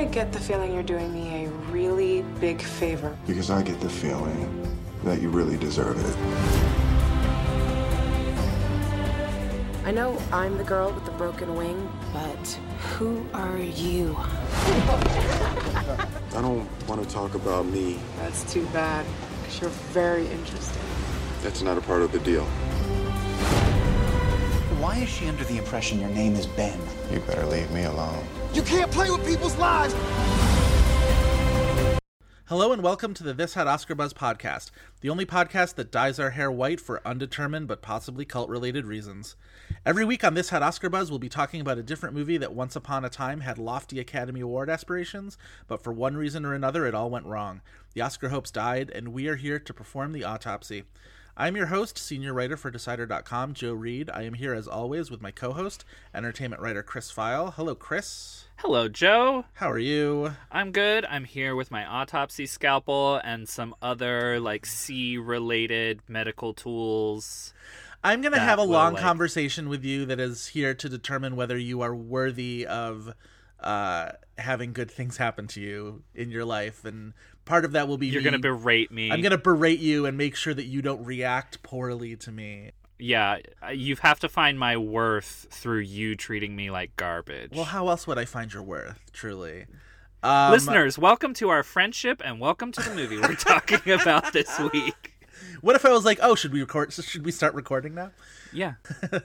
I get the feeling you're doing me a really big favor? Because I get the feeling that you really deserve it. I know I'm the girl with the broken wing, but who are you? I don't want to talk about me. That's too bad, because you're very interesting. That's not a part of the deal. Why is she under the impression your name is Ben? You better leave me alone. You can't play with people's lives. Hello and welcome to the This Had Oscar Buzz podcast, the only podcast that dyes our hair white for undetermined but possibly cult related reasons. Every week on This Had Oscar Buzz, we'll be talking about a different movie that once upon a time had lofty Academy Award aspirations, but for one reason or another, it all went wrong. The Oscar hopes died, and we are here to perform the autopsy. I'm your host, senior writer for Decider.com, Joe Reed. I am here as always with my co host, entertainment writer Chris Feil. Hello, Chris. Hello, Joe. How are you? I'm good. I'm here with my autopsy scalpel and some other like C related medical tools. I'm going to have a long like- conversation with you that is here to determine whether you are worthy of uh, having good things happen to you in your life. And part of that will be You're me- gonna berate me. I'm going to berate you and make sure that you don't react poorly to me. Yeah, you have to find my worth through you treating me like garbage. Well, how else would I find your worth, truly? Um, Listeners, welcome to our friendship and welcome to the movie we're talking about this week. What if I was like, oh, should we record? Should we start recording now? Yeah.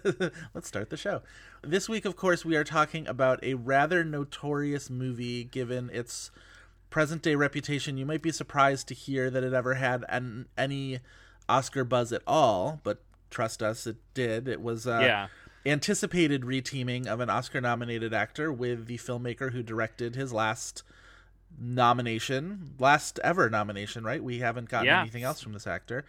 Let's start the show. This week, of course, we are talking about a rather notorious movie given its present day reputation. You might be surprised to hear that it ever had an, any Oscar buzz at all, but trust us, it did. It was uh, Yeah. anticipated reteaming of an Oscar nominated actor with the filmmaker who directed his last nomination, last ever nomination, right? We haven't gotten Yeah. anything else from this actor.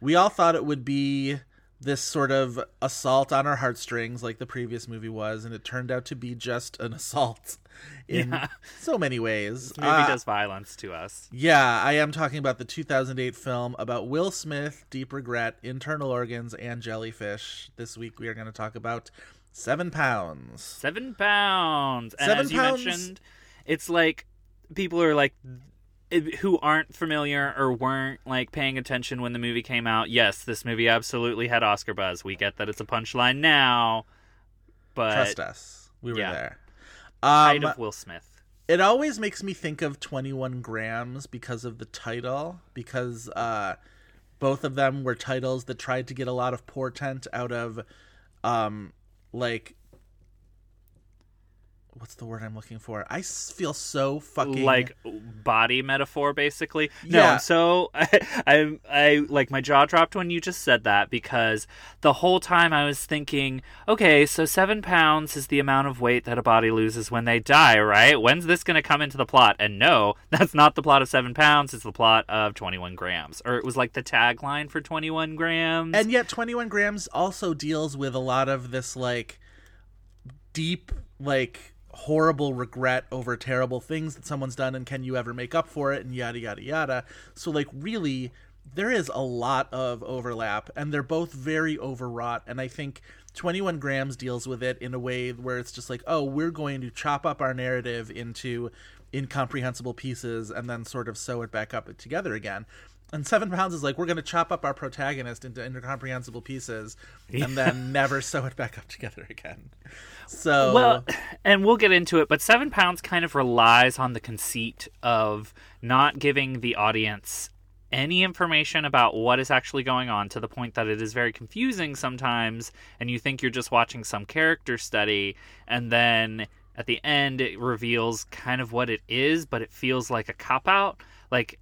We all thought it would be this sort of assault on our heartstrings like the previous movie was, and it turned out to be just an assault in Yeah. so many ways. This movie Uh, does violence to us. yeah, I am talking about the 2008 film about Will Smith, Deep Regret, Internal Organs, and Jellyfish. This week we are going to talk about Seven Pounds. Seven pounds. And Seven as you pounds? mentioned, it's like people are like who aren't familiar or weren't like paying attention when the movie came out. Yes, this movie absolutely had Oscar buzz. We get that it's a punchline now, but Trust us, we were yeah. there. Height Um, of Will Smith. it always makes me think of 21 grams because of the title because uh both of them were titles that tried to get a lot of portent out of um like what's the word i'm looking for? I feel so fucking like body metaphor basically? No Yeah. I'm so I, I i like my jaw dropped when you just said that because the whole time i was thinking okay so seven pounds is the amount of weight that a body loses when they die right? When's this going to come into the plot? And no that's not the plot of seven pounds it's the plot of 21 grams. Or it was like the tagline for 21 grams. And yet 21 grams also deals with a lot of this like deep like horrible regret over terrible things that someone's done and can you ever make up for it and yada yada yada. So like really there is a lot of overlap and they're both very overwrought and i think 21 grams deals with it in a way where it's just like oh we're going to chop up our narrative into incomprehensible pieces and then sort of sew it back up together again and seven pounds is like we're going to chop up our protagonist into incomprehensible pieces and then never sew it back up together again so Well, and we'll get into it, but Seven Pounds kind of relies on the conceit of not giving the audience any information about what is actually going on to the point that it is very confusing sometimes, and you think you're just watching some character study, and then at the end it reveals kind of what it is, but it feels like a cop out. Like,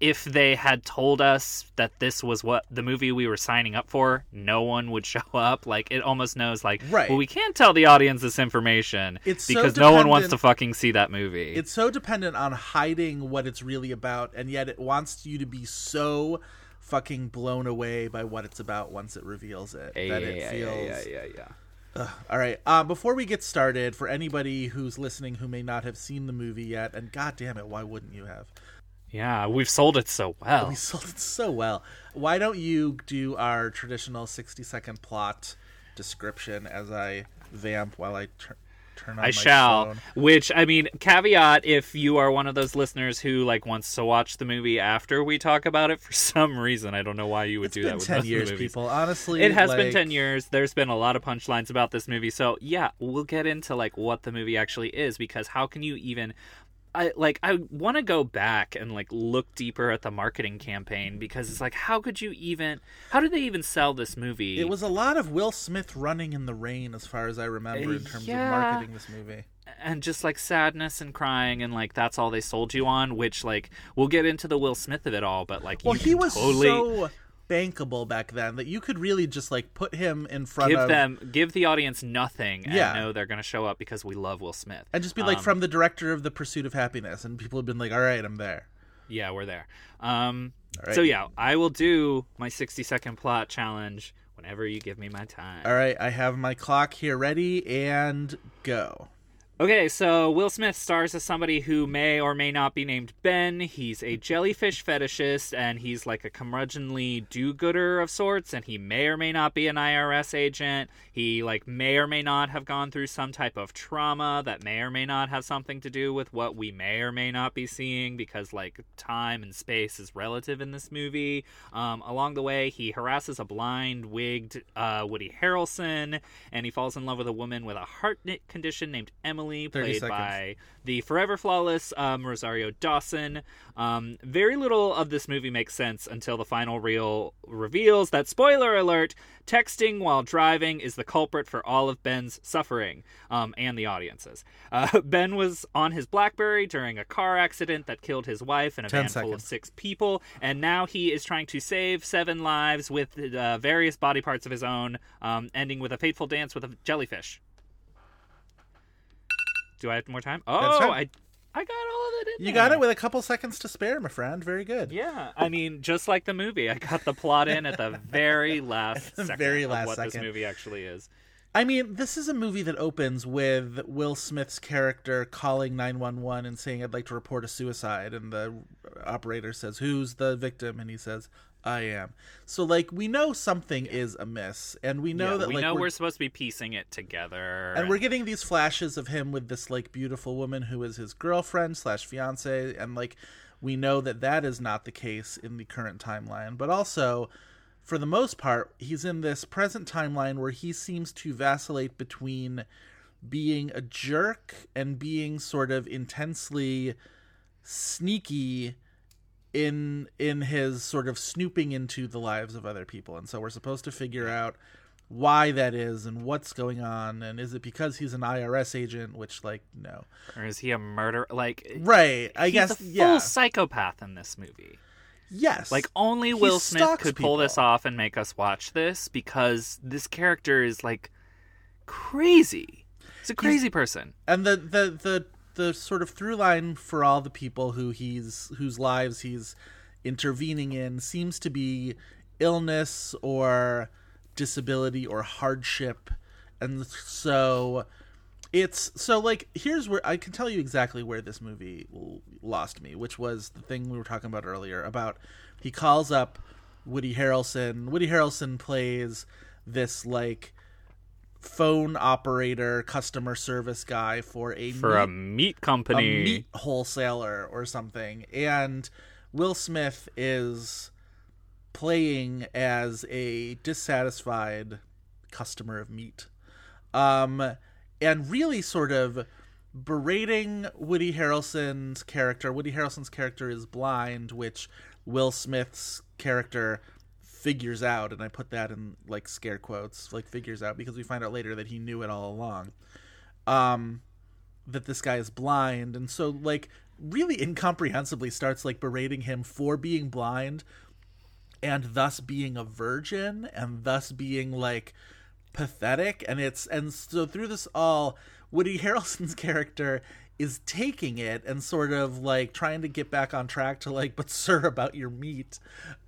if they had told us that this was what the movie we were signing up for, no one would show up. Like it almost knows like Right. well we can't tell the audience this information It's so because no one wants to fucking see that movie. It's so dependent on hiding what it's really about, and yet it wants you to be so fucking blown away by what it's about once it reveals it that it feels. yeah, yeah. Yeah. All right. Uh, before we get started, for anybody who's listening who may not have seen the movie yet, and god damn it, why wouldn't you have? Yeah, we've sold it so well. We sold it so well. Why don't you do our traditional 60 second plot description as I vamp while I tur- turn on the? I shall. phone? Which I mean, caveat: if you are one of those listeners who like wants to watch the movie after we talk about it, for some reason, I don't know why you would It's do that with 10 most years, people. Honestly, It has been 10 years. There's been a lot of punchlines about this movie. So, yeah, we'll get into like what the movie actually is because how can you even I like I want to go back and like look deeper at the marketing campaign because it's like how could you even how did they even sell this movie? It was a lot of Will Smith running in the rain, as far as I remember, in Uh, terms yeah. of marketing this movie. and just like sadness and crying and like that's all they sold you on, which like we'll get into the Will Smith of it all, but like Well, he was totally so bankable back then that you could really just like put him in front give of them give the audience nothing and Yeah. know they're going to show up because we love Will Smith. and just be like Um, from the director of The Pursuit of Happyness, and people have been like, "All right, I'm there." Yeah, we're there. Um, right. So yeah, I will do my 60 second plot challenge whenever you give me my time. All right, I have my clock here ready and go. Okay, so Will Smith stars as somebody who may or may not be named Ben. He's a jellyfish fetishist, and he's like a curmudgeonly do-gooder of sorts. And he may or may not be an IRS agent. He like may or may not have gone through some type of trauma that may or may not have something to do with what we may or may not be seeing, because like time and space is relative in this movie. Um, along the way, he harasses a blind, wigged uh, Woody Harrelson, and he falls in love with a woman with a heart condition named Emily, 30 played seconds. by the forever flawless um, Rosario Dawson. Um, very little of this movie makes sense until the final reel reveals that, spoiler alert, texting while driving is the culprit for all of Ben's suffering um, and the audience's. Uh, ben was on his Blackberry during a car accident that killed his wife and a 10 van full of six people, and now he is trying to save seven lives with uh, various body parts of his own, um, ending with a fateful dance with a jellyfish. Do I have more time? Oh. I, I got all of it in You there. got it with a couple seconds to spare, my friend. Very good. Yeah, I mean, just like the movie, I got the plot in at the very last the second very of last what this movie actually is. I mean, this is a movie that opens with Will Smith's character calling 911 and saying, I'd like to report a suicide. And the operator says, Who's the victim? And he says, I am. So, like, we know something is amiss. And we know Yeah, that, we like, know we're, we're... supposed to be piecing it together, and we're getting these flashes of him with this, like, beautiful woman who is his girlfriend slash fiance. And, like, we know that that is not the case in the current timeline. But also, for the most part, he's in this present timeline where he seems to vacillate between being a jerk and being sort of intensely sneaky in in his sort of snooping into the lives of other people. And so we're supposed to figure out why that is and what's going on and is it because he's an IRS agent which like no. or is he a murderer? Like, Right. I he's guess a full yeah. psychopath in this movie. Yes. Like only He Will Smith could pull this off and make us watch this because this character is like crazy. it's a crazy person. and the the the the sort of through line for all the people who he's whose lives he's intervening in seems to be illness or disability or hardship and so it's so like here's where I can tell you exactly where this movie lost me, which was the thing we were talking about earlier about he calls up Woody Harrelson. Woody Harrelson plays this like phone operator, customer service guy for a For meat a meat company. a meat wholesaler or something. And will smith is playing as a dissatisfied customer of meat. Um and really sort of berating woody harrelson's character. Woody harrelson's character is blind which will smith's character figures out and i put that in like scare quotes like figures out because we find out later that he knew it all along um that this guy is blind and so like really incomprehensibly starts like berating him for being blind and thus being a virgin and thus being like pathetic and it's and so through this all Woody Harrelson's character is taking it and sort of like trying to get back on track to like but sir about your meat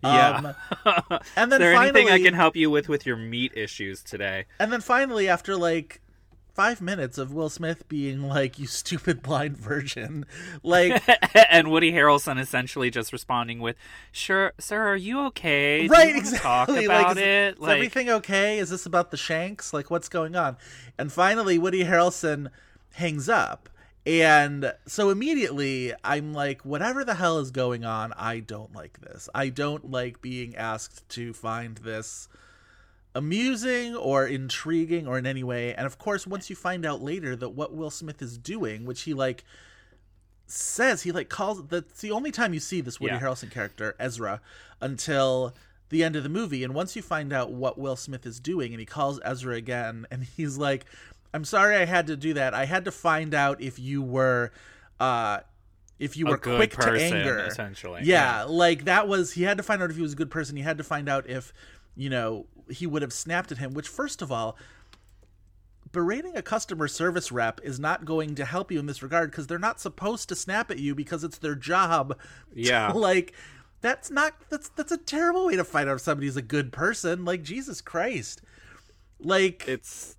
Yeah. um, and then Is there finally anything I can help you with with your meat issues today? and then finally after like five minutes of Will Smith being like you stupid blind virgin like and Woody Harrelson essentially just responding with, "Sure, sir, are you okay? Do you right wanna exactly Talk like, about is, it. is everything okay is this about the shanks like what's going on and finally woody harrelson hangs up and so immediately i'm like whatever the hell is going on i don't like this. I don't like being asked to find this amusing or intriguing or in any way. And of course once you find out later that what will smith is doing which he like says he like calls that's the only time you see this Woody Yeah. Harrelson character Ezra until the end of the movie. And once you find out what Will Smith is doing and he calls Ezra again and he's like I'm sorry I had to do that I had to find out if you were uh if you A were quick person, to anger essentially. yeah, like that was he had to find out if he was a good person he had to find out if you know he would have snapped at him which first of all berating a customer service rep is not going to help you in this regard because they're not supposed to snap at you because it's their job. to, Yeah. like that's not that's that's a terrible way to find out if somebody's a good person. Like Jesus Christ. Like It's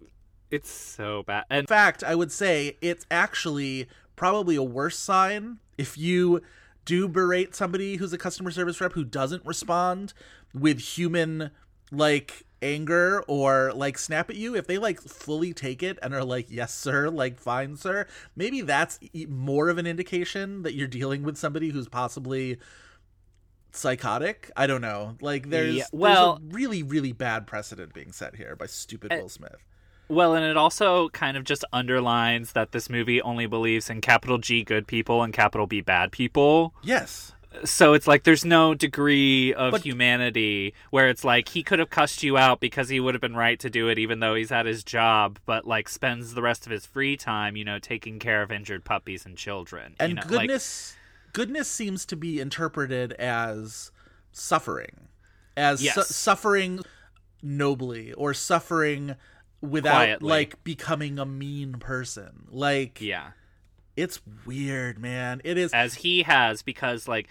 it's so bad. And in fact, I would say it's actually probably a worse sign if you do berate somebody who's a customer service rep who doesn't respond with human like anger or like snap at you. If they like fully take it and are like yes sir like fine sir maybe that's more of an indication that you're dealing with somebody who's possibly psychotic. I don't know. Like there's, Yeah, there's well- a really really bad precedent being set here by stupid eh, will smith Well, and it also kind of just underlines that this movie only believes in capital G good people and capital B bad people. yes So it's like there's no degree of But- humanity where it's like he could have cussed you out because he would have been right to do it even though he's at his job, but like spends the rest of his free time, you know, taking care of injured puppies and children. and you know, like- goodness goodness seems to be interpreted as suffering as su- suffering nobly or suffering without Quietly. like becoming a mean person. Like yeah. it's weird man. It is as he has because like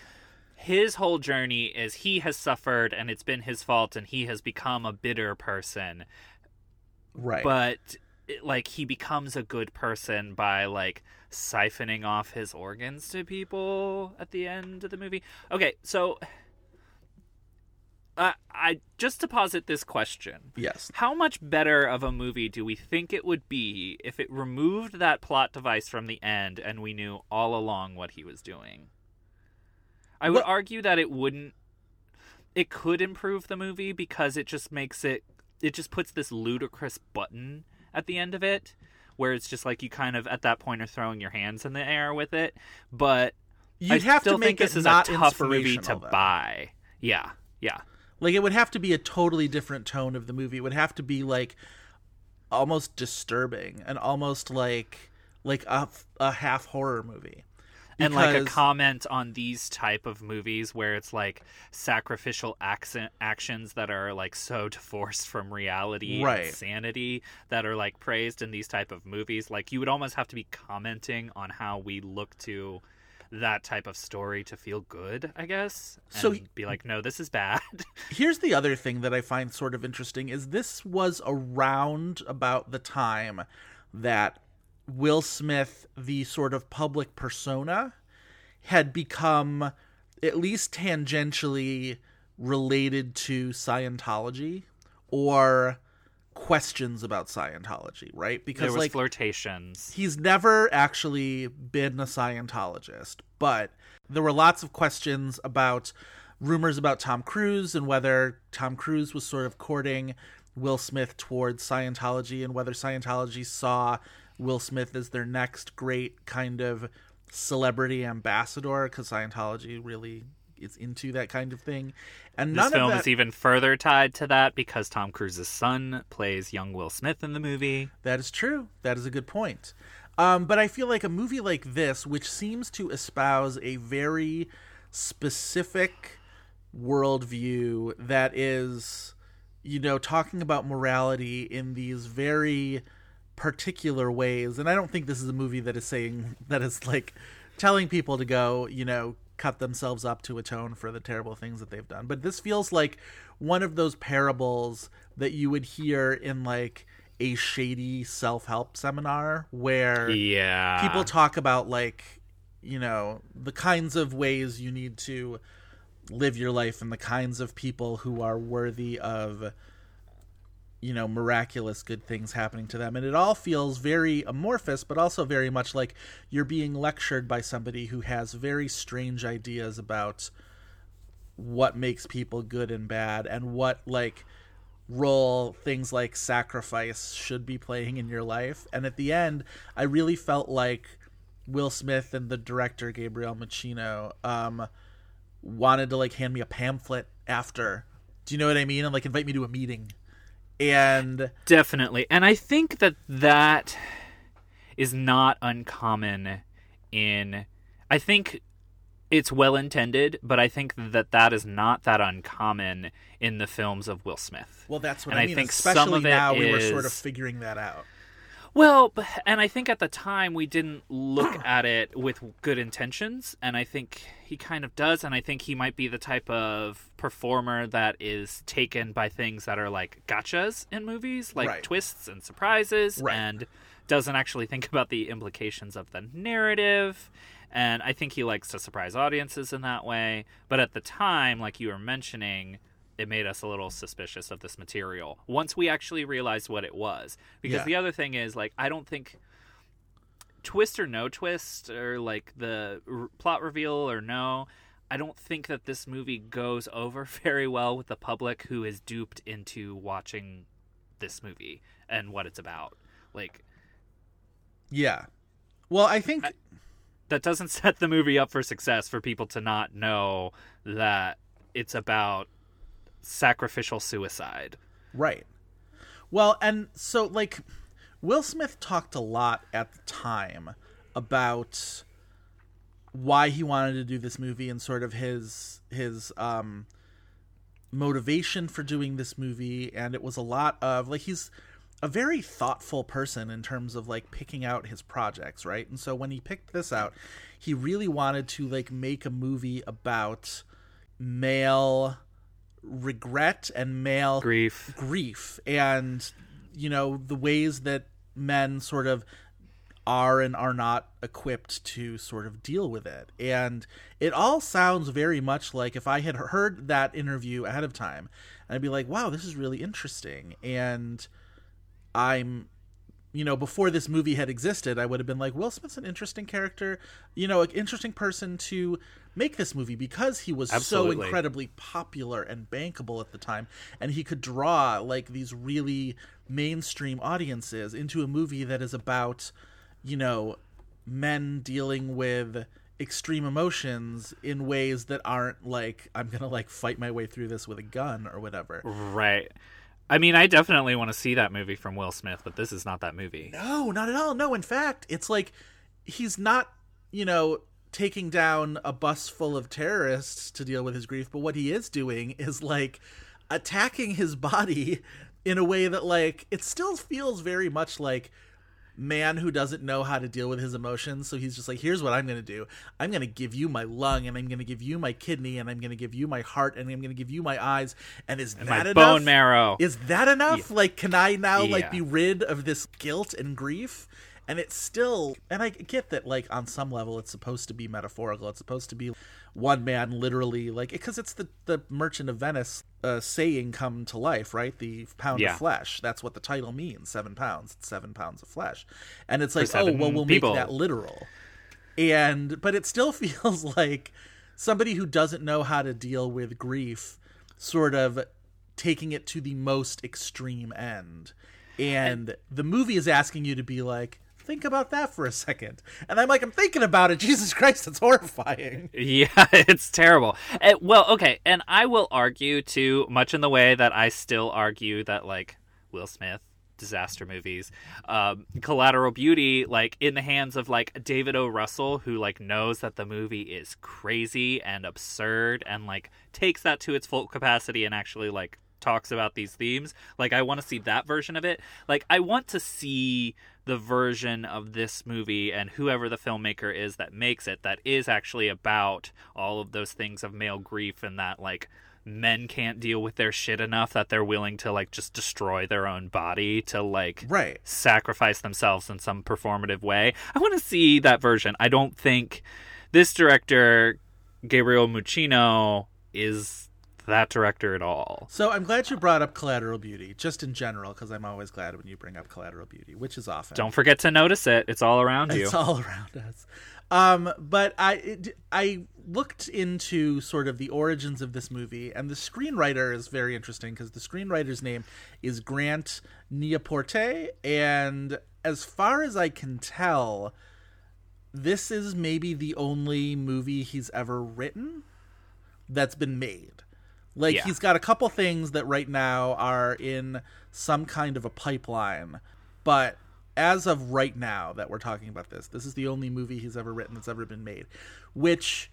his whole journey is he has suffered and it's been his fault and he has become a bitter person. Right. But like he becomes a good person by like siphoning off his organs to people at the end of the movie. Okay so I I just to posit this question yes how much better of a movie do we think it would be if it removed that plot device from the end and we knew all along what he was doing? I would argue that it wouldn't it could improve the movie because it just makes it it just puts this ludicrous button at the end of it where it's just like you kind of at that point are throwing your hands in the air with it, but you'd I have still to make think this is a tough movie to though. buy. Yeah. Yeah. Like it would have to be a totally different tone of the movie. It would have to be like almost disturbing and almost like like a, a half horror movie. And like a comment on these type of movies where it's like sacrificial accent actions that are like so divorced from reality Right. and sanity that are like praised in these type of movies. Like you would almost have to be commenting on how we look to that type of story to feel good i guess and So- be like no this is bad. Here's the other thing that I find sort of interesting is this was around about the time that Will Smith, the sort of public persona, had become at least tangentially related to Scientology or questions about Scientology, right? Because there was like flirtations he's never actually been a Scientologist, but there were lots of questions about rumors about Tom Cruise and whether Tom Cruise was sort of courting Will Smith towards Scientology and whether Scientology saw Will Smith as their next great kind of celebrity ambassador because Scientology really is into that kind of thing. And this none film of that, is even further tied to that because tom cruise's son plays young will smith in the movie That is true. That is a good point. Um, but I feel like a movie like this, which seems to espouse a very specific worldview that is, you know, talking about morality in these very particular ways. And I don't think this is a movie that is saying that is like telling people to go, you know, cut themselves up to atone for the terrible things that they've done. But this feels like one of those parables that you would hear in like a shady self-help seminar where Yeah. people talk about like you know the kinds of ways you need to live your life and the kinds of people who are worthy of you know miraculous good things happening to them. And it all feels very amorphous but also very much like you're being lectured by somebody who has very strange ideas about what makes people good and bad and what like role things like sacrifice should be playing in your life. And at the end i really felt like will smith and the director gabriel Muccino um wanted to like hand me a pamphlet after. Do you know what i mean? And like invite me to a meeting and Definitely. And I think that that is not uncommon in I think it's well intended, but I think that that is not that uncommon in the films of Will Smith. well that's what And i I mean think especially some of now we were sort of figuring that out Well, and I think at the time we didn't look at it with good intentions, and I think he kind of does, and I think he might be the type of performer that is taken by things that are like gotchas in movies, like Right. twists and surprises, Right. and doesn't actually think about the implications of the narrative. And I think he likes to surprise audiences in that way. But at the time, like you were mentioning, it made us a little suspicious of this material once we actually realized what it was. Because Yeah. the other thing is, like, I don't think twist or no twist, or like the r- plot reveal or no, I don't think that this movie goes over very well with the public who is duped into watching this movie and what it's about. Like, yeah well i think that doesn't set the movie up for success for people to not know that it's about sacrificial suicide. Right. Well, and so like Will Smith talked a lot at the time about why he wanted to do this movie and sort of his his um motivation for doing this movie and it was a lot of like he's a very thoughtful person in terms of like picking out his projects, right? And so when he picked this out, he really wanted to like make a movie about male regret and male Grief. grief and you know the ways that men sort of are and are not equipped to sort of deal with it. And it all sounds very much like if i had heard that interview ahead of time i'd be like wow this is really interesting. And i'm you know before this movie had existed i would have been like will smith's an interesting character you know an interesting person to make this movie because he was so incredibly popular and bankable at the time and he could draw like these really mainstream audiences into a movie that is about you know men dealing with extreme emotions in ways that aren't like i'm gonna like fight my way through this with a gun or whatever Right. I mean, I definitely want to see that movie from Will Smith, but this is not that movie. No, not at all. No, in fact, it's like he's not, you know, taking down a bus full of terrorists to deal with his grief, but what he is doing is like attacking his body in a way that like it still feels very much like man who doesn't know how to deal with his emotions so he's just like here's what i'm going to do i'm going to give you my lung and i'm going to give you my kidney and i'm going to give you my heart and i'm going to give you my eyes and is And that my enough bone marrow. is that enough? Like, can I now like be rid of this guilt and grief? And it's still, and I get that, like on some level, it's supposed to be metaphorical. It's supposed to be one man literally, like, because it's the the Merchant of Venice uh, saying come to life, right? The pound Yeah. of flesh. That's what the title means. Seven pounds. It's seven pounds of flesh. And it's like, oh well, we'll people. make that literal. And but it still feels like somebody who doesn't know how to deal with grief, sort of taking it to the most extreme end. And the movie is asking you to be like, think about that for a second. And I'm like, I'm thinking about it. Jesus Christ, it's horrifying. Yeah, it's terrible. Uh, well, okay, and I will argue too, much in the way that I still argue that like Will Smith disaster movies. Um, Collateral Beauty, like in the hands of like David O. Russell, who like knows that the movie is crazy and absurd and like takes that to its full capacity and actually like talks about these themes. Like I want to see that version of it. Like I want to see the version of this movie and whoever the filmmaker is that makes it that is actually about all of those things of male grief and that like men can't deal with their shit enough that they're willing to like just destroy their own body to like Right. sacrifice themselves in some performative way. I want to see that version. I don't think this director Gabriel Muccino is that director at all. So I'm glad you brought up Collateral Beauty, just in general, because I'm always glad when you bring up Collateral Beauty, which is often. Don't forget to notice it. It's all around you. It's all around us. Um, but I it, I looked into sort of the origins of this movie, and the screenwriter is very interesting because the screenwriter's name is Grant Nieporte, and as far as I can tell, this is maybe the only movie he's ever written that's been made. Like Yeah. he's got a couple things that right now are in some kind of a pipeline, but as of right now that we're talking about this, this is the only movie he's ever written that's ever been made. Which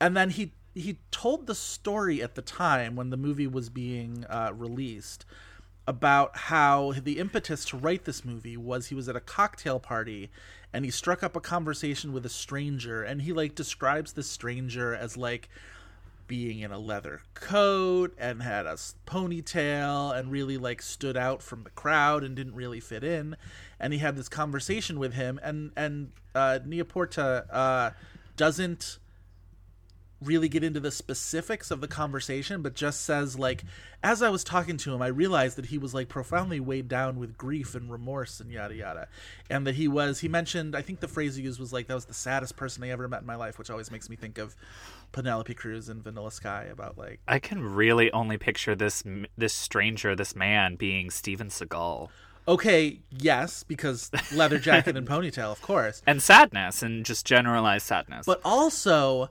and then he he told the story at the time when the movie was being uh, released about how the impetus to write this movie was he was at a cocktail party and he struck up a conversation with a stranger and he like describes this stranger as like being in a leather coat and had a ponytail and really like stood out from the crowd and didn't really fit in. And he had this conversation with him and and uh Nieporte uh doesn't really get into the specifics of the conversation but just says like as i was talking to him i realized that he was like profoundly weighed down with grief and remorse and yada yada. And that he was he mentioned i think the phrase he used was like that was the saddest person i ever met in my life which always makes me think of penelope cruz and vanilla sky about like I can really only picture this this stranger, this man being Steven Seagal. okay yes because leather jacket and ponytail of course And sadness and just generalized sadness. but also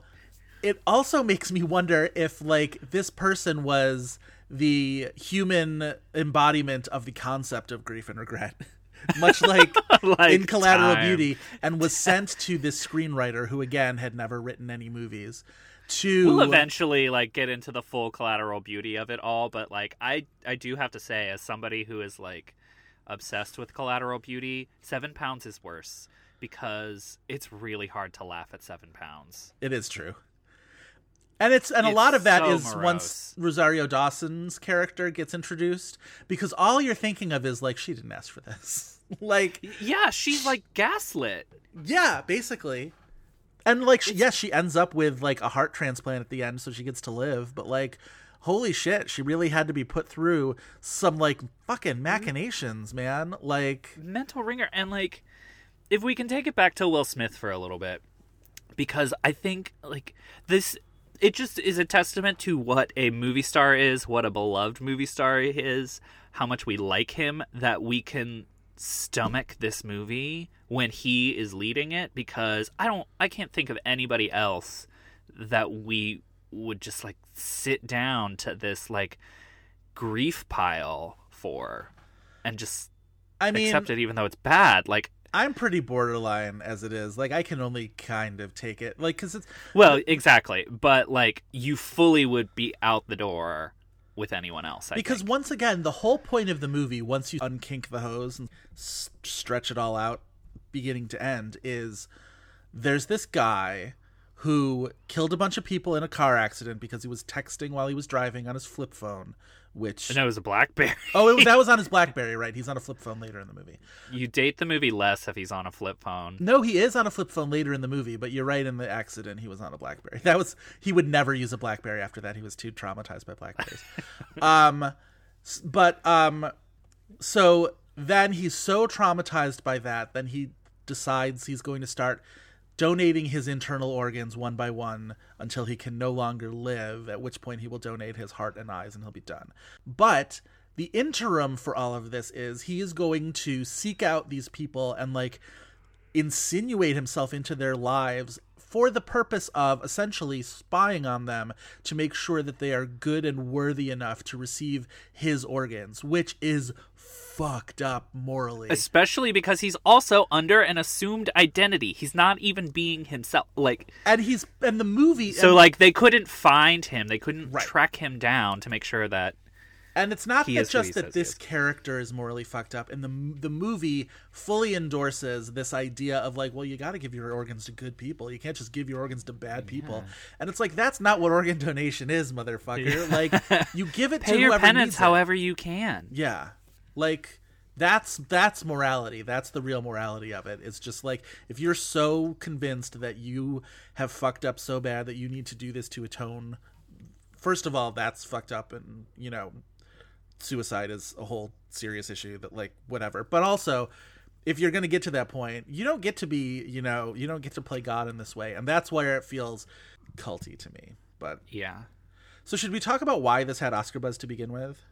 it also makes me wonder if like this person was the human embodiment of the concept of grief and regret much like, Like in collateral time. beauty and was sent to this screenwriter who again had never written any movies to we'll eventually like get into the full collateral beauty of it all but like i i do have to say as somebody who is like obsessed with collateral beauty seven pounds is worse because it's really hard to laugh at seven pounds it is true and it's and a lot of that so is once Rosario Dawson's character gets introduced because all you're thinking of is like she didn't ask for this. like yeah she's like gaslit Yeah, basically. And like, she, yes, she ends up with like a heart transplant at the end, so she gets to live. But like, holy shit, she really had to be put through some like fucking mm-hmm. machinations, man. Like, mental wringer and like if we can take it back to Will Smith for a little bit because I think like this it just is a testament to what a movie star is, what a beloved movie star is, how much we like him that we can stomach this movie when he is leading it because I don't I can't think of anybody else that we would just like sit down to this like grief pile for and just I mean, accept it even though it's bad. Like, I'm pretty borderline as it is. Like, I can only kind of take it, like, because it's well, exactly. But like, you fully would be out the door with anyone else. I because think. once again, the whole point of the movie, once you unkink the hose and s- stretch it all out, beginning to end, is there's this guy who killed a bunch of people in a car accident because he was texting while he was driving on his flip phone. Which and it was a BlackBerry. oh, it was, that was on his BlackBerry, right? He's on a flip phone later in the movie. you date the movie less if he's on a flip phone. No, he is on a flip phone later in the movie, but you're right. In the accident, he was on a BlackBerry. That was he would never use a BlackBerry after that. He was too traumatized by Blackberries. um, but um, so then he's so traumatized by that, then he decides he's going to start donating his internal organs one by one until he can no longer live, at which point he will donate his heart and eyes and he'll be done. But the interim for all of this is he is going to seek out these people and like insinuate himself into their lives for the purpose of essentially spying on them to make sure that they are good and worthy enough to receive his organs, which is fucked up morally. Especially because he's also under an assumed identity. He's not even being himself. Like, and he's and the movie so and, like they couldn't find him. They couldn't Right. track him down to make sure that And it's not that is who he just that this is. character is morally fucked up, and the the movie fully endorses this idea of like, well, you got to give your organs to good people. You can't just give your organs to bad people. And it's like that's not what organ donation is, motherfucker. Like you give it to your whoever penance needs it. however you can. Yeah. Like that's that's morality. That's the real morality of it. It's just like if you're so convinced that you have fucked up so bad that you need to do this to atone first of all, that's fucked up and, you know, suicide is a whole serious issue that like whatever. But also if you're going to get to that point, you don't get to be, you know, you don't get to play God in this way. And that's where it feels culty to me. But Yeah. so should we talk about why this had Oscar buzz to begin with?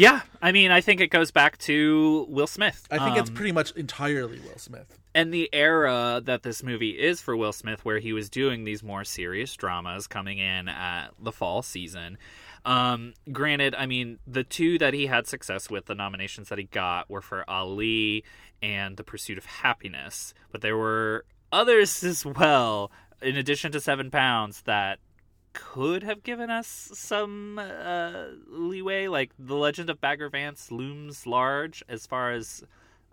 Yeah, I mean, I think it goes back to Will Smith. I think it's Um, pretty much entirely Will Smith. and the era that this movie is for Will Smith, where he was doing these more serious dramas coming in at the fall season. Um, granted, I mean, the two that he had success with, the nominations that he got, were for Ali and The Pursuit of Happyness, but there were others as well, in addition to Seven Pounds, that could have given us some uh, leeway. Like The Legend of Bagger Vance looms large as far as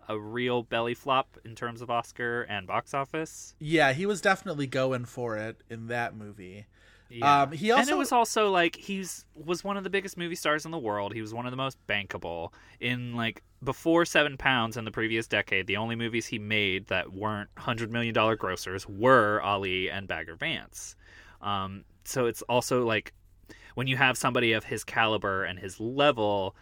a real belly flop in terms of Oscar and box office. Yeah, he was definitely going for it in that movie. Yeah. Um, he and also it was also like he's was one of the biggest movie stars in the world. He was one of the most bankable in like before Seven Pounds in the previous decade. The only movies he made that weren't hundred million dollar grossers were Ali and Bagger Vance. Um, so it's also like when you have somebody of his caliber and his level,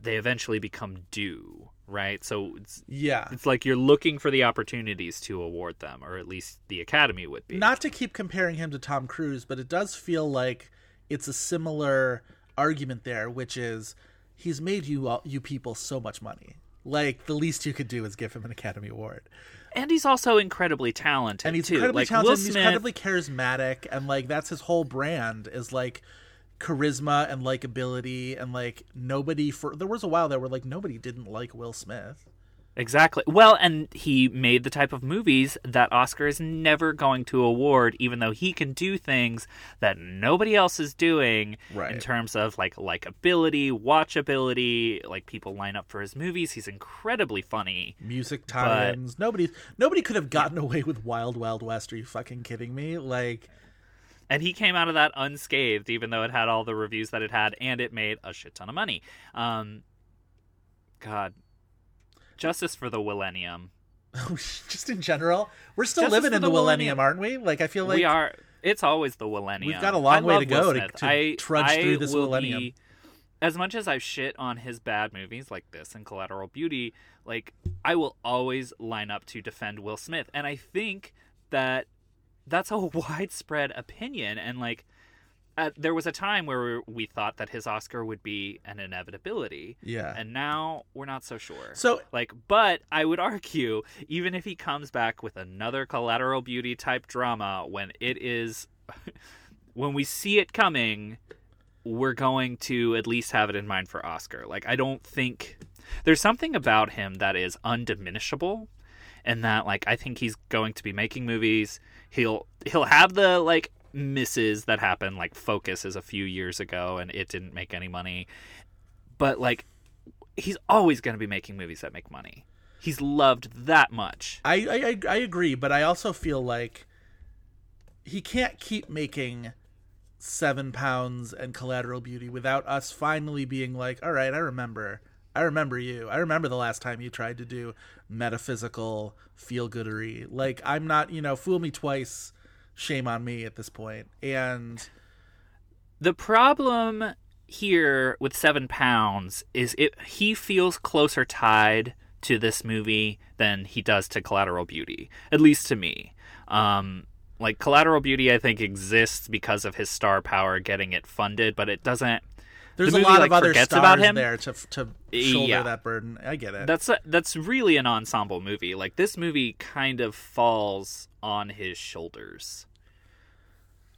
they eventually become due, right? So it's yeah. it's like you're looking for the opportunities to award them, or at least the Academy would be. Not to keep comparing him to Tom Cruise, but it does feel like it's a similar argument there, which is he's made you all, you people so much money. Like the least you could do is give him an Academy Award, and he's also incredibly talented. and he's too. incredibly like, talented. Will and He's Smith, incredibly charismatic, and like that's his whole brand is like charisma and likability, and like nobody for there was a while there where like nobody didn't like Will Smith. Exactly. Well, and he made the type of movies that Oscar is never going to award, even though he can do things that nobody else is doing right. in terms of like likability, watchability. Like people line up for his movies. He's incredibly funny. music tie-ins. Nobody, nobody could have gotten away with Wild Wild West. Are you fucking kidding me? Like, And he came out of that unscathed, even though it had all the reviews that it had, and it made a shit ton of money. Um, God, justice for the millennium. just in general, we're still Justice living in the the millennium, millennium. aren't we? Like, I feel like we are. It's always the millennium. We've got a long I way to go to- to I, trudge I through this millennium. be- as much as I've shit on his bad movies like this and Collateral Beauty, like I will always line up to defend Will Smith, and I think that that's a widespread opinion. And like, at, there was a time where we thought that his Oscar would be an inevitability. Yeah. And now we're not so sure. So- like, but I would argue, even if he comes back with another collateral beauty type drama, when it is, when we see it coming, we're going to at least have it in mind for Oscar. Like, I don't think there's something about him that is undiminishable, and that like I think he's going to be making movies. He'll he'll have the like misses that happen. Like Focus is a few years ago, and it didn't make any money, but like he's always going to be making movies that make money. He's loved that much. I, I I- I agree, but I also feel like he can't keep making seven pounds and collateral beauty without us finally being like, all right, I remember. I remember you. I remember the last time you tried to do metaphysical feel goodery. Like I'm not, you know, fool me twice, shame on me at this point. And The problem here with Seven Pounds is it he feels closer tied to this movie than he does to Collateral Beauty, at least to me. Um, like Collateral Beauty, I think exists because of his star power getting it funded, but it doesn't. There's the a lot like, of other stars about him. there to to shoulder Yeah. that burden. I get it. That's that's really an ensemble movie. Like this movie kind of falls on his shoulders.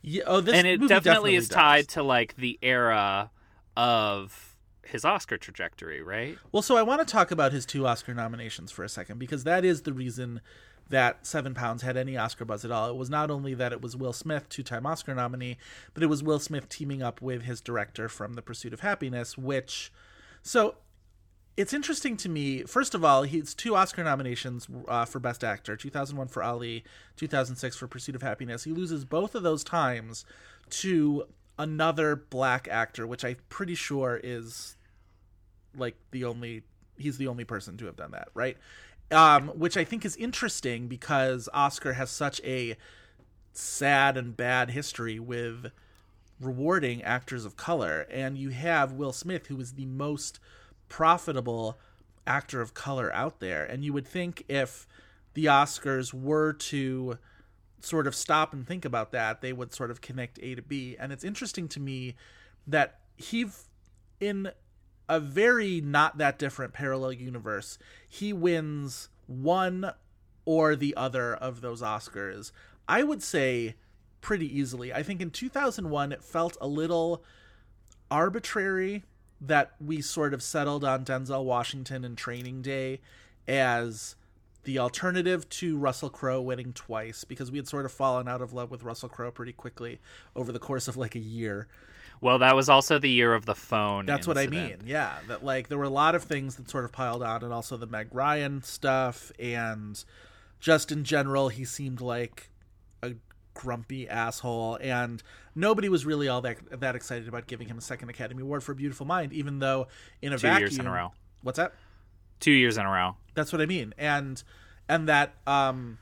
Yeah, oh, this and it movie definitely, is does. tied to like the era of his Oscar trajectory, right? Well, so I want to talk about his two Oscar nominations for a second because that is the reason that Seven Pounds had any Oscar buzz at all. It was not only that it was Will Smith, two-time Oscar nominee, but it was Will Smith teaming up with his director from The Pursuit of Happyness, which so it's interesting to me. First of all, he's two Oscar nominations uh, for Best Actor: 2001 for Ali, 2006 for Pursuit of Happyness. He loses both of those times to another black actor, which I'm pretty sure is like the only he's the only person to have done that, right? Um, which I think is interesting because Oscar has such a sad and bad history with rewarding actors of color, and you have Will Smith, who is the most profitable actor of color out there, and you would think if the Oscars were to sort of stop and think about that, they would sort of connect A to B. And it's interesting to me that he, in a very not that different parallel universe, he wins one or the other of those Oscars. I would say pretty easily. I think in 2001 it felt a little arbitrary that we sort of settled on Denzel Washington and Training Day as the alternative to Russell Crowe winning twice because we had sort of fallen out of love with Russell Crowe pretty quickly over the course of like a year. Well, that was also the year of the phone. That's what I mean. Yeah, that like there were a lot of things that sort of piled on, and also the Meg Ryan stuff, and just in general, he seemed like a grumpy asshole, and nobody was really all that that excited about giving him a second Academy Award for Beautiful Mind, even though in a Two vacuum, years in a row. What's that? Two years in a row. That's what I mean, and and that um,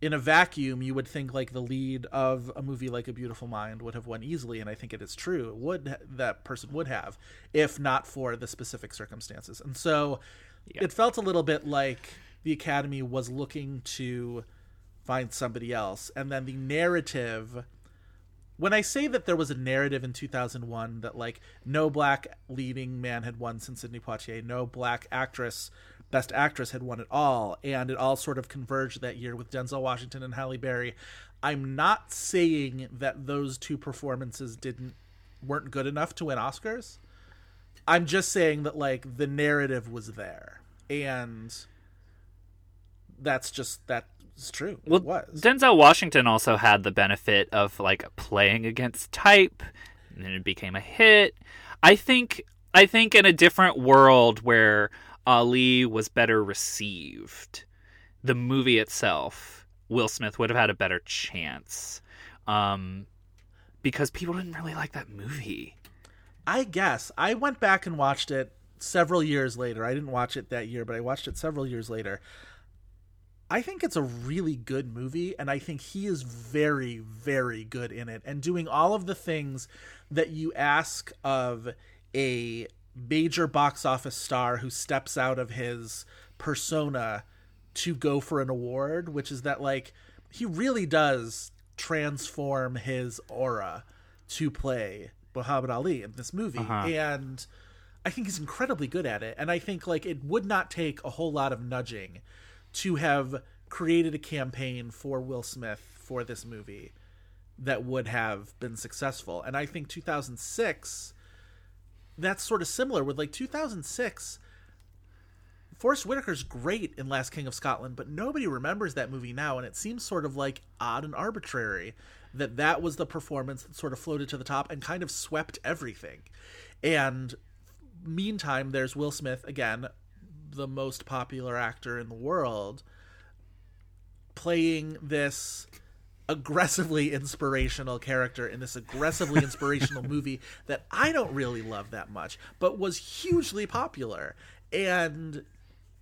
in a vacuum, you would think like the lead of a movie like A Beautiful Mind would have won easily, and I think it is true. It would that person would have, if not for the specific circumstances. And so, it felt a little bit like the Academy was looking to find somebody else, and then the narrative. When I say that there was a narrative in 2001 that like no black leading man had won since Sidney Poitier, no black actress Best Actress had won it all, and it all sort of converged that year with Denzel Washington and Halle Berry. I'm not saying that those two performances didn't weren't good enough to win Oscars. I'm just saying that like the narrative was there, and that's just that's true. Well, it was. Denzel Washington also had the benefit of like playing against type, and then it became a hit. I think I think in a different world where Ali was better received, the movie itself, Will Smith would have had a better chance. Um, because people didn't really like that movie. I guess I went back and watched it several years later. I didn't watch it that year, but I watched it several years later. I think it's a really good movie, and I think he is very, very good in it and doing all of the things that you ask of a major box office star who steps out of his persona to go for an award, which is that, like, he really does transform his aura to play Muhammad Ali in this movie. Uh-huh. And I think he's incredibly good at it. And I think, like, it would not take a whole lot of nudging to have created a campaign for Will Smith for this movie that would have been successful. And I think 2006 that's sort of similar with like 2006 Forest Whitaker's great in Last King of Scotland, but nobody remembers that movie now, and it seems sort of like odd and arbitrary that that was the performance that sort of floated to the top and kind of swept everything. And meantime, there's Will Smith again, the most popular actor in the world, playing this aggressively inspirational character in this aggressively inspirational movie that I don't really love that much, but was hugely popular. And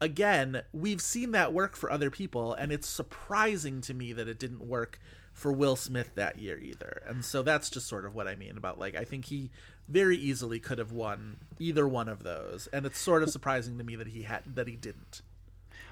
again, we've seen that work for other people, and it's surprising to me that it didn't work for Will Smith that year either. And so that's just sort of what I mean about like I think he very easily could have won either one of those, and it's sort of surprising to me that he had that he didn't.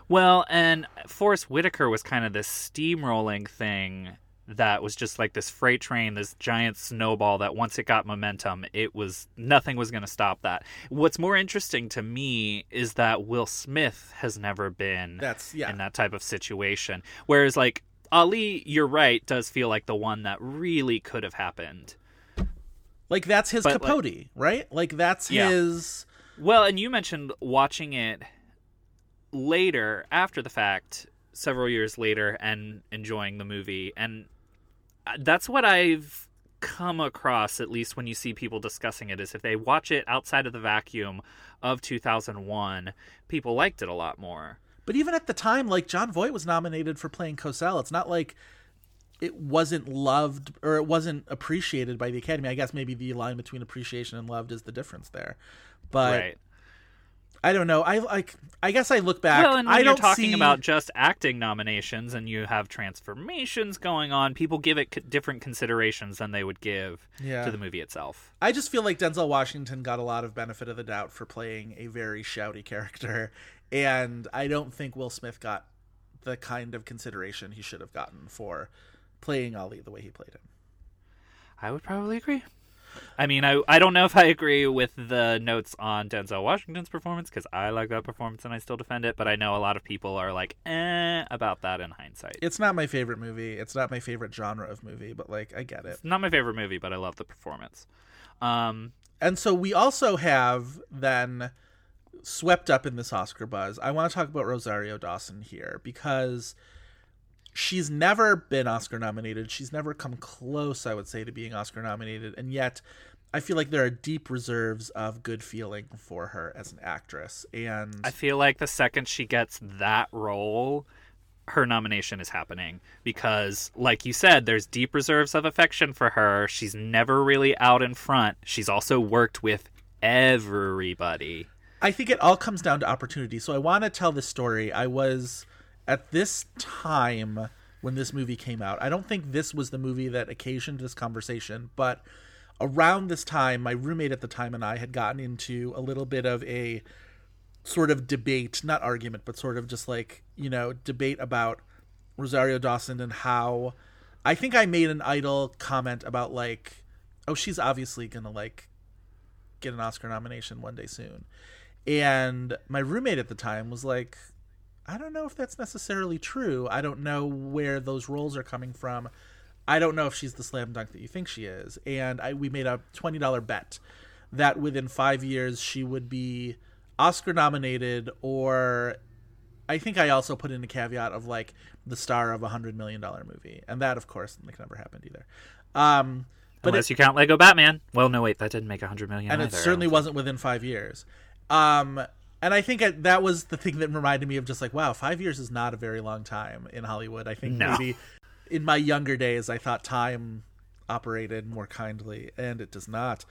Well, and Forest Whitaker was kind of this steamrolling thing that was just like this freight train, this giant snowball that once it got momentum, it was nothing was going to stop that. What's more interesting to me is that Will Smith has never been That's- yeah. in that type of situation. Whereas like Ali, you're right, does feel like the one that really could have happened. Like that's his But, like- Capote, right? Like that's Yeah. his. Well, and you mentioned watching it later, after the fact, several years later, and enjoying the movie. And uh, that's what I've come across, at least when you see people discussing it, is if they watch it outside of the vacuum of 2001, people liked it a lot more. But even at the time, like Jon Voight was nominated for playing Cosell. It's not like it wasn't loved or it wasn't appreciated by the Academy. I guess maybe the line between appreciation and loved is the difference there. But right. I don't know. I like. I guess I look back. Well, and when I you're talking see... about just acting nominations and you have transformations going on, people give it c- different considerations than they would give Yeah. to the movie itself. I just feel like Denzel Washington got a lot of benefit of the doubt for playing a very shouty character, and I don't think Will Smith got the kind of consideration he should have gotten for playing Ali the way he played him. I would probably agree. I mean, I I don't know if I agree with the notes on Denzel Washington's performance because I like that performance and I still defend it, but I know a lot of people are like, eh, about that in hindsight. It's not my favorite movie. It's not my favorite genre of movie, but like I get it. It's not my favorite movie, but I love the performance. Um, And so we also have then swept up in this Oscar buzz. I want to talk about Rosario Dawson here because she's never been Oscar nominated. She's never come close, I would say, to being Oscar nominated. And yet, I feel like there are deep reserves of good feeling for her as an actress. And I feel like the second she gets that role, her nomination is happening because, like you said, there's deep reserves of affection for her. She's never really out in front. She's also worked with everybody. I think it all comes down to opportunity. So I want to tell this story. I was at this time when this movie came out. I don't think this was the movie that occasioned this conversation, but around this time, my roommate at the time and I had gotten into a little bit of a sort of debate, not argument, but sort of just like, you know, debate about Rosario Dawson and how I think I made an idle comment about like, oh, she's obviously going to like get an Oscar nomination one day soon. And my roommate at the time was like, I don't know if that's necessarily true. I don't know where those roles are coming from. I don't know if she's the slam dunk that you think she is. And I we made a twenty dollar bet that within five years she would be Oscar nominated or I think I also put in a caveat of like the star of a hundred million dollar movie. And that of course like never happened either. Um but Unless it- you count Lego Batman. Well, no, wait, that didn't make a hundred million. and it either, I certainly wasn't within five years. Um, and I think I, that was the thing that reminded me of just like, wow, five years is not a very long time in Hollywood. I think No. maybe in my younger days, I thought time operated more kindly, and it does not.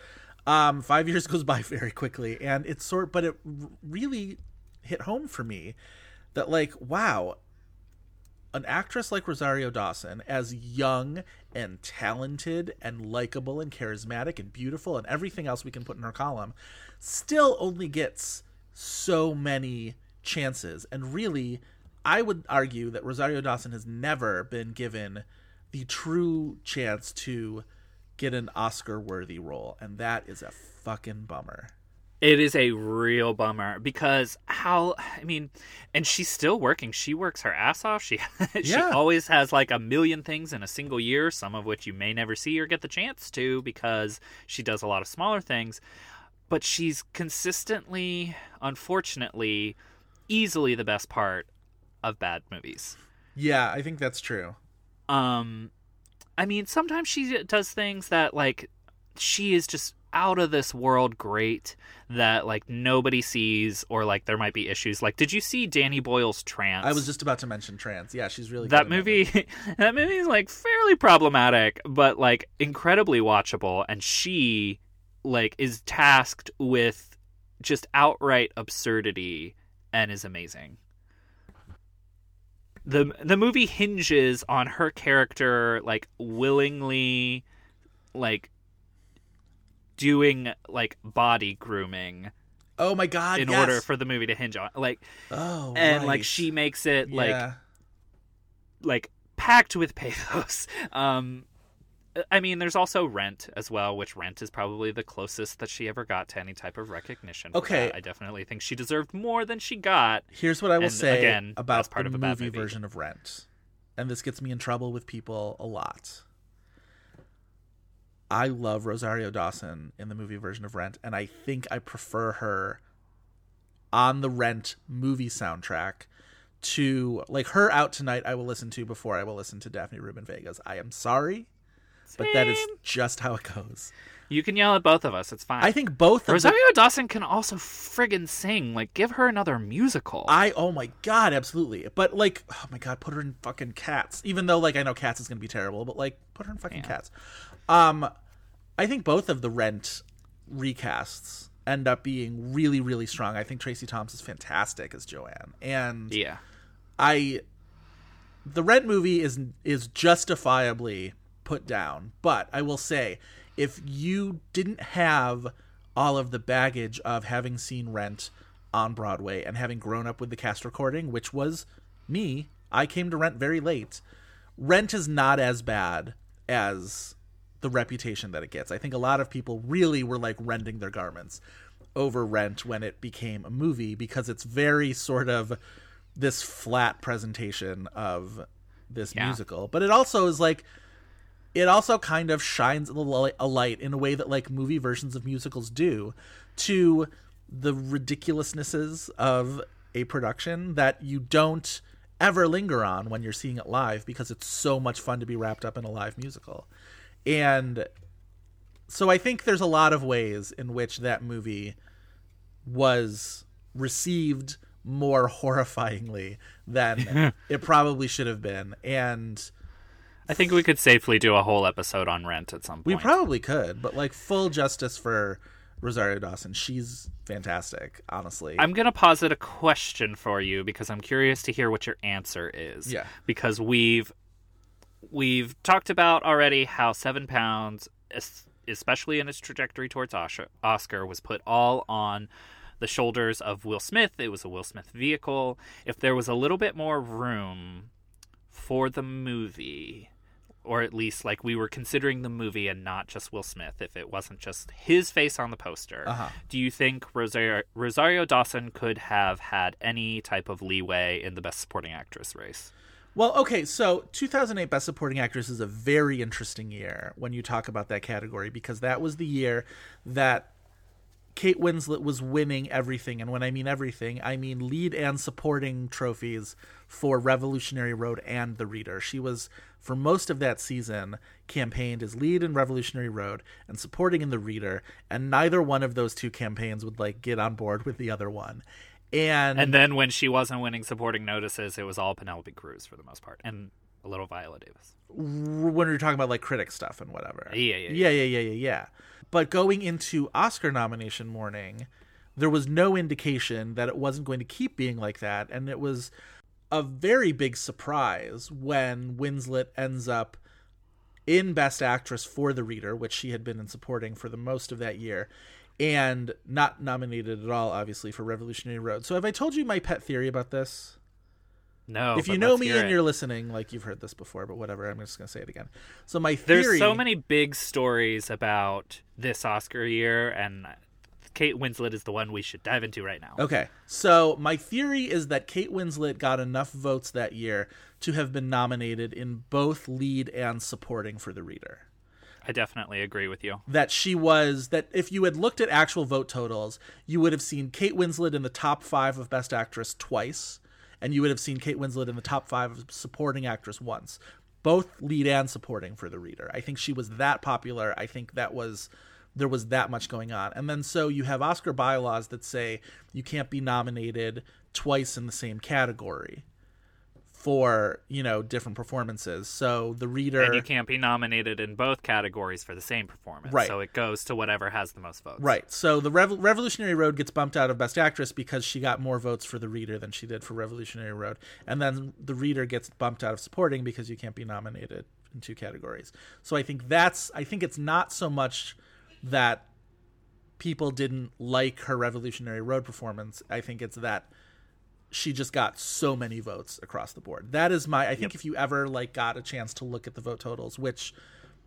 Um, five years goes by very quickly, and it's sort, but it really hit home for me that like, wow, an actress like Rosario Dawson, as young and talented and likable and charismatic and beautiful and everything else we can put in her column, still only gets so many chances. And really, I would argue that Rosario Dawson has never been given the true chance to get an Oscar worthy role. And that is a fucking bummer. It is a real bummer because how I mean, and she's still working. She works her ass off. She she Yeah. always has like a million things in a single year, some of which you may never see or get the chance to because she does a lot of smaller things. But she's consistently, unfortunately, easily the best part of bad movies. Yeah, I think that's true. Um, I mean, sometimes she does things that like she is just out of this world great that like nobody sees or like there might be issues. Like, did you see Danny Boyle's Trance? I was just about to mention Trance. Yeah, she's really that movie. that movie is like fairly problematic, but like incredibly watchable, and she like is tasked with just outright absurdity and is amazing. the The movie hinges on her character like willingly, like doing like body grooming Oh my god! in yes. order for the movie to hinge on like oh, and like she makes it like Yeah. like packed with pathos. Um, I mean, there's also Rent as well, which Rent is probably the closest that she ever got to any type of recognition. Okay. that. I definitely think she deserved more than she got. Here's what I will And say again, about part the of a movie movie. version of Rent, and this gets me in trouble with people a lot. I love Rosario Dawson in the movie version of Rent, and I think I prefer her on the Rent movie soundtrack to like her out tonight. I will listen to before I will listen to Daphne Rubin Vega's. I am sorry, but that is just how it goes. You can yell at both of us. It's fine. I think both of the- Rosario Dawson can also friggin' sing. Like, give her another musical. I oh my god, absolutely. But like, oh my god, put her in fucking Cats. Even though like I know Cats is gonna be terrible, but like put her in fucking Cats. Um, I think both of the Rent recasts end up being really really strong. I think Tracy Thoms is fantastic as Joanne, and yeah. I the Rent movie is is justifiably put down, but I will say if you didn't have all of the baggage of having seen Rent on Broadway and having grown up with the cast recording, which was me, I came to Rent very late. Rent is not as bad as the reputation that it gets. I think a lot of people really were like rending their garments over Rent when it became a movie because it's very sort of this flat presentation of this Yeah. musical. But it also is like it also kind of shines a li- a light in a way that like movie versions of musicals do to the ridiculousnesses of a production that you don't ever linger on when you're seeing it live because it's so much fun to be wrapped up in a live musical. And so I think there's a lot of ways in which that movie was received more horrifyingly than it probably should have been. And I think we could safely do a whole episode on Rent at some point. we probably could, but like full justice for Rosario Dawson. She's fantastic, honestly. I'm gonna posit a question for you because I'm curious to hear what your answer is. Yeah. Because we've we've talked about already how Seven Pounds, especially in its trajectory towards Oscar, was put all on the shoulders of Will Smith. It was a Will Smith vehicle. If there was a little bit more room for the movie, or at least like we were considering the movie and not just Will Smith, if it wasn't just his face on the poster, Uh-huh. do you think Rosario, Rosario Dawson could have had any type of leeway in the Best Supporting Actress race? Well, okay, so 2008 Best Supporting Actress is a very interesting year when you talk about that category because that was the year that Kate Winslet was winning everything. And when I mean everything, I mean lead and supporting trophies for Revolutionary Road and The Reader. She was, for most of that season, campaigned as lead in Revolutionary Road and supporting in The Reader. And neither one of those two campaigns would like get on board with the other one. And, And then when she wasn't winning supporting notices, it was all Penelope Cruz for the most part, and a little Viola Davis. when you're talking about like critic stuff and whatever. Yeah, yeah, yeah, yeah, yeah, yeah, yeah. But going into Oscar nomination morning, there was no indication that it wasn't going to keep being like that, and it was a very big surprise when Winslet ends up in Best Actress for The Reader, which she had been in supporting for the most of that year, and not nominated at all, obviously, for Revolutionary Road. So, have I told you my pet theory about this? No, if you know me and it. you're listening, like you've heard this before, but whatever, I'm just gonna say it again. So my theory There's so many big stories about this Oscar year, and Kate Winslet is the one we should dive into right now. Okay, so my theory is that Kate Winslet got enough votes that year to have been nominated in both lead and supporting for The Reader. I definitely agree with you. That she was that if you had looked at actual vote totals, you would have seen Kate Winslet in the top five of Best Actress twice, and you would have seen Kate Winslet in the top five of Supporting Actress once, both lead and supporting for The Reader. I think she was that popular. I think that was there was that much going on. And then so you have Oscar bylaws that say you can't be nominated twice in the same category for, you know, different performances. So the reader And you can't be nominated in both categories for the same performance. Right. So it goes to whatever has the most votes. Right. So the Rev- Revolutionary Road gets bumped out of Best Actress because she got more votes for The Reader than she did for Revolutionary Road. And then The Reader gets bumped out of Supporting because you can't be nominated in two categories. So I think that's I think it's not so much that people didn't like her Revolutionary Road performance. I think it's that she just got so many votes across the board. That is my I think if you ever like got a chance to look at the vote totals, which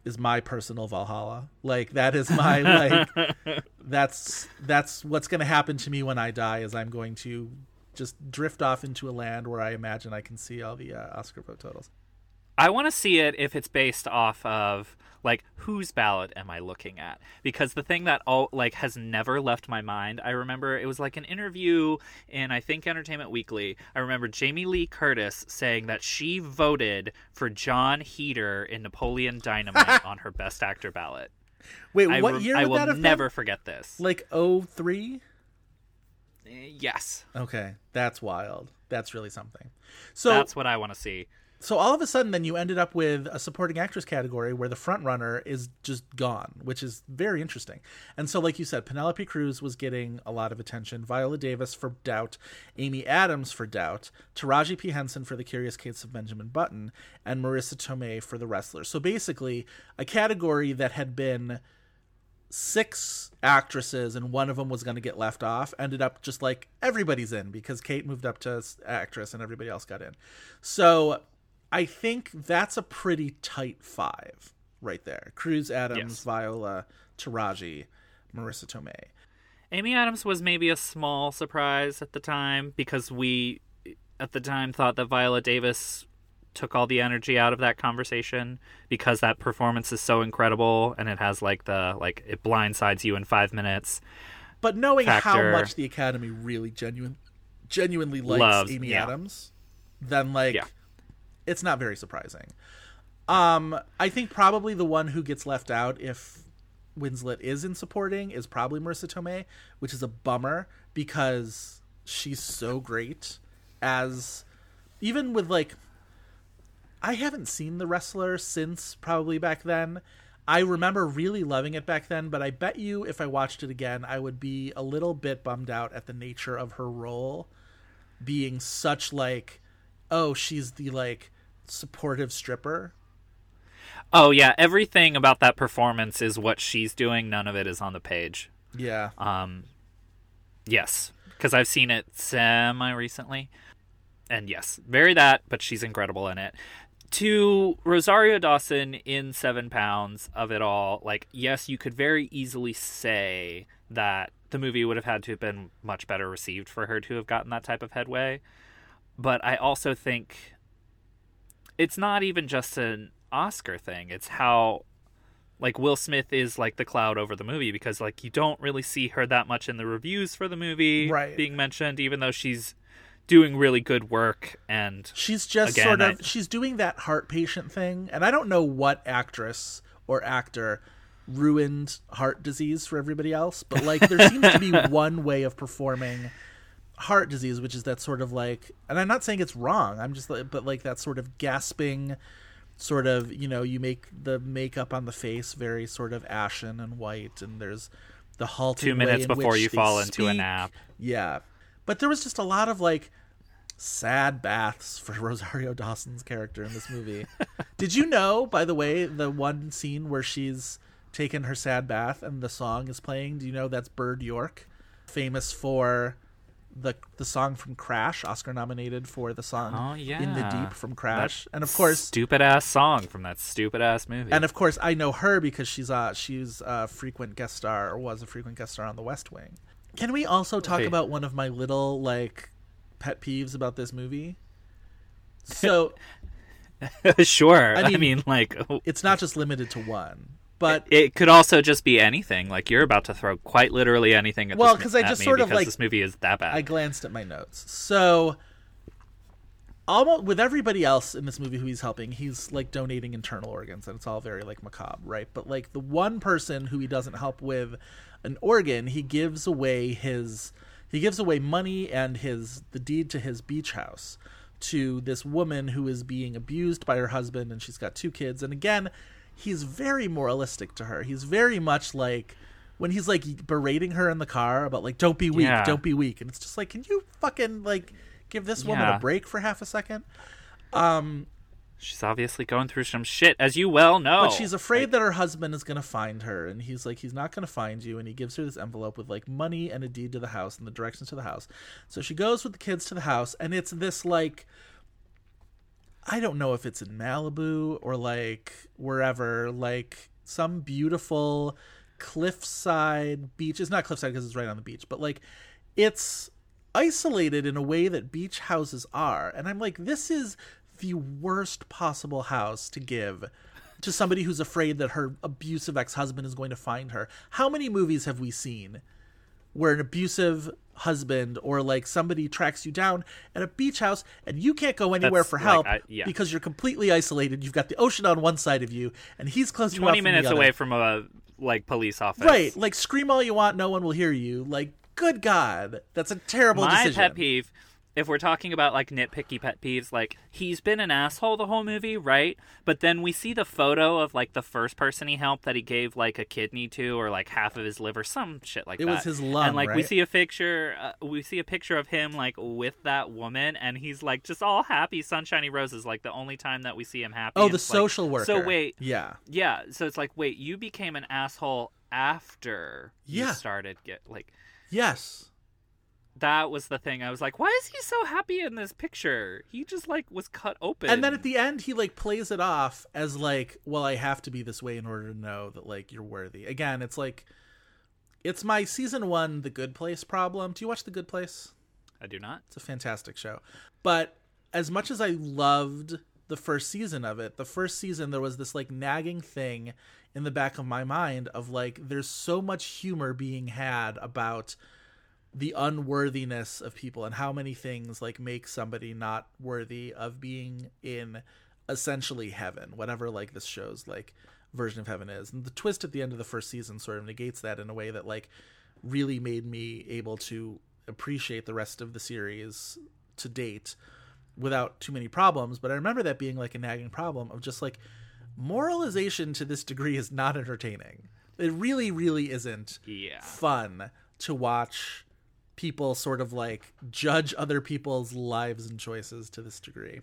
is my personal Valhalla. Like that is my like that's that's what's going to happen to me when I die is I'm going to just drift off into a land where I imagine I can see all the uh, Oscar vote totals. I want to see it if it's based off of like whose ballot am I looking at? Because the thing that all like has never left my mind. I remember it was like an interview in I think Entertainment Weekly. I remember Jamie Lee Curtis saying that she voted for Jon Heder in Napoleon Dynamite on her Best Actor ballot. Wait, I what rem- year I will that have never been? forget this. Like 03? Eh, yes, Okay, that's wild. That's really something. So that's what I want to see. So all of a sudden then you ended up with a supporting actress category where the front runner is just gone which is very interesting. And so like you said penelope cruz was getting a lot of attention viola davis for doubt amy adams for doubt taraji p. Henson for the curious case of benjamin button and marisa tomei for the wrestler. So basically a category that had been six actresses and one of them was going to get left off ended up just like everybody's in because kate moved up to actress and everybody else got in. So i think that's a pretty tight five right there cruz adams Yes. viola taraji marisa tomei Amy Adams was maybe a small surprise at the time because we, at the time, thought that Viola Davis took all the energy out of that conversation because that performance is so incredible and it has like the like it blindsides you in five minutes. but knowing how much the academy really genuine genuinely likes Loves, amy yeah. adams then like Yeah. It's not very surprising um i think probably the one who gets left out if winslet is in supporting is probably marisa tomei which is a bummer because she's so great as even with like I haven't seen The Wrestler since probably back then. I remember really loving it back then, but I bet you if I watched it again, I would be a little bit bummed out at the nature of her role being such like, oh, she's the like supportive stripper. Oh yeah, everything about that performance is what she's doing. None of it is on the page. Yeah. Um, yes, because I've seen it semi recently, and yes, very that. But she's incredible in it. To Rosario Dawson in Seven Pounds of it all, like yes, you could very easily say that the movie would have had to have been much better received for her to have gotten that type of headway. But I also think it's not even just an Oscar thing. It's how like Will Smith is like the cloud over the movie because like you don't really see her that much in the reviews for the movie Right. being mentioned even though she's doing really good work and She's just Again, sort of I- she's doing that heart patient thing, and I don't know what actress or actor ruined heart disease for everybody else, but like there seems to be one way of performing heart disease, which is that sort of like, and I'm not saying it's wrong. I'm just like, but like that sort of gasping, sort of you know, you make the makeup on the face very sort of ashen and white, and there's the halting Two minutes before you fall into a nap. Yeah, but there was just a lot of like sad baths for Rosario Dawson's character in this movie. Did you know, by the way, the one scene where she's taken her sad bath and the song is playing? Do you know that's Bird York, famous for the the song from Crash, Oscar nominated for the song Oh, In the. Deep from Crash, and of course stupid ass song from that stupid ass movie and of course I know her because she's uh she's a frequent guest star or was a frequent guest star on The West Wing. Can we also talk Hey. about one of my little like pet peeves about this movie? So sure I I mean- mean, like it's not just limited to one, but it could also just be anything like you're about to throw quite literally anything at Well, because I just sort of, like- this movie is that bad I glanced at my notes. So almost with everybody else in this movie who he's helping, he's like donating internal organs and it's all very like macabre, right? But like the one person who he doesn't help with an organ, he gives away his he gives away money and his the deed to his beach house to this woman who is being abused by her husband and she's got two kids and again he's very moralistic to her he's very much like when he's like berating her in the car about like don't be weak Yeah. don't be weak and it's just like can you fucking like give this woman Yeah. a break for half a second um She's obviously going through some shit, as you well know. But she's afraid that her husband is going to find her, and he's like, he's not going to find you. And he gives her this envelope with like money and a deed to the house and the directions to the house. So she goes with the kids to the house, and it's this like, I don't know if it's in Malibu or like wherever, like some beautiful cliffside beach. It's not cliffside because it's right on the beach, but like it's isolated in a way that beach houses are. And I'm like, this is the worst possible house to give to somebody who's afraid that her abusive ex-husband is going to find her. How many movies have we seen where an abusive husband or like somebody tracks you down at a beach house and you can't go anywhere That's for like, help I- yeah. because you're completely isolated. You've got the ocean on one side of you and he's close to twenty minutes away from a like police office. Right, like scream all you want, no one will hear you. Like, good God, that's a terrible My decision. pet peeve, if we're talking about like nitpicky pet peeves, like he's been an asshole the whole movie, right? But then we see the photo of like the first person he helped that he gave like a kidney to or like half of his liver, some shit like It that. was his lung, and like we see a picture, uh, we see a picture of him like with that woman, and he's like just all happy, sunshiny roses. Like the only time that we see him happy. Oh, the like, social worker. So wait, yeah, yeah. So it's like, wait, you became an asshole after Yeah. you started get like yes, that was the thing. I was like, why is he so happy in this picture? He just like was cut open. and then at the end he like plays it off as like, well, I have to be this way in order to know that like you're worthy. Again, it's like, it's my season one The Good Place problem. Do you watch The Good Place? I do not. It's a fantastic show. But as much as I loved the first season of it, the first season there was this like nagging thing in the back of my mind of like there's so much humor being had about the unworthiness of people and how many things like make somebody not worthy of being in essentially heaven, whatever like this show's like version of heaven is. And the twist at the end of the first season sort of negates that in a way that like really made me able to appreciate the rest of the series to date without too many problems. But I remember that being like a nagging problem of just like moralization to this degree is not entertaining. It really, really isn't Yeah. fun to watch people sort of like judge other people's lives and choices to this degree.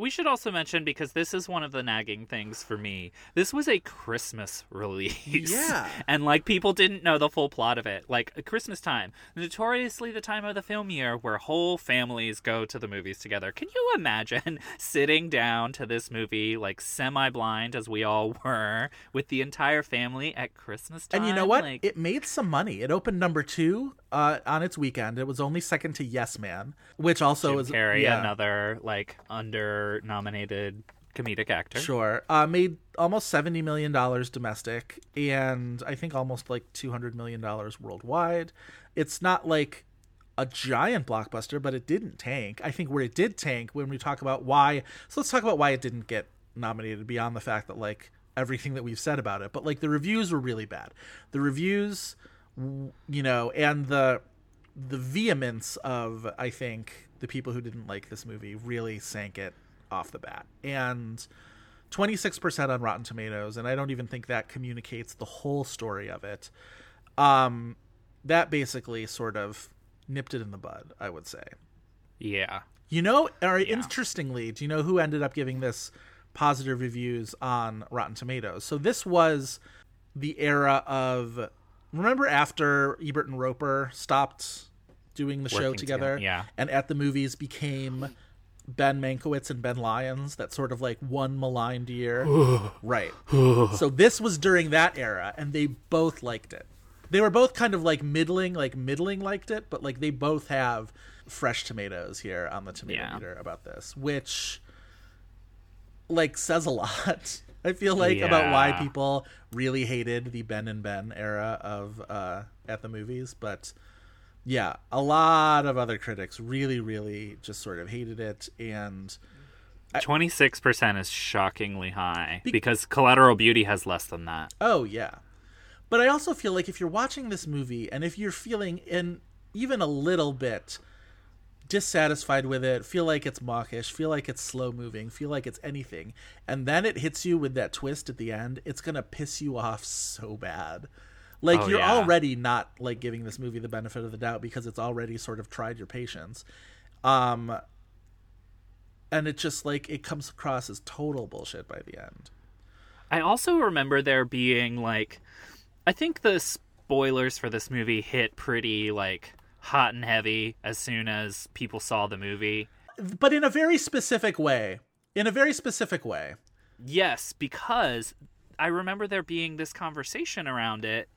We should also mention because this is one of the nagging things for me. This was a Christmas release. Yeah. And like people didn't know the full plot of it. Like Christmas time, notoriously the time of the film year where whole families go to the movies together. Can you imagine sitting down to this movie like semi-blind as we all were with the entire family at Christmas time? And you know what? Like, It made some money. It opened number two uh, on its weekend. It was only second to Yes Man, which also Jim is Carrey, yeah, another like under nominated comedic actor. Sure. Uh, made almost seventy million dollars domestic, and I think almost like two hundred million dollars worldwide. It's not like a giant blockbuster, but it didn't tank. I think where it did tank when we talk about why. So let's talk about why it didn't get nominated beyond the fact that like everything that we've said about it, but like the reviews were really bad. The reviews, you know, and the the vehemence of I think the people who didn't like this movie really sank it off the bat. And 26% on Rotten Tomatoes, and I don't even think that communicates the whole story of it. Um, that basically sort of nipped it in the bud, I would say. Yeah. You know, or interestingly, do you know who ended up giving this positive reviews on Rotten Tomatoes? So this was the era of remember after Ebert and Roeper stopped doing the show together, together, yeah. and at the movies became Ben Mankiewicz and Ben Lyons, that sort of like one maligned year. right. so this was during that era, and they both liked it. They were both kind of like middling, like middling liked it, but like they both have fresh tomatoes here on the tomato Yeah. meter about this, which like says a lot. I feel like about why people really hated the Ben and Ben era of uh at the movies, but yeah, a lot of other critics really, really just sort of hated it, and Twenty six percent is shockingly high because Collateral Beauty has less than that. oh yeah. But I also feel like if you're watching this movie and if you're feeling in even a little bit dissatisfied with it, feel like it's mawkish, feel like it's slow moving, feel like it's anything, and then it hits you with that twist at the end, it's gonna piss you off so bad. Like Oh, you're yeah. already not like giving this movie the benefit of the doubt because it's already sort of tried your patience. Um and it just like it comes across as total bullshit by the end. I also remember there being like I think the spoilers for this movie hit pretty like hot and heavy as soon as people saw the movie. But in a very specific way. In a very specific way. Yes, because I remember there being this conversation around it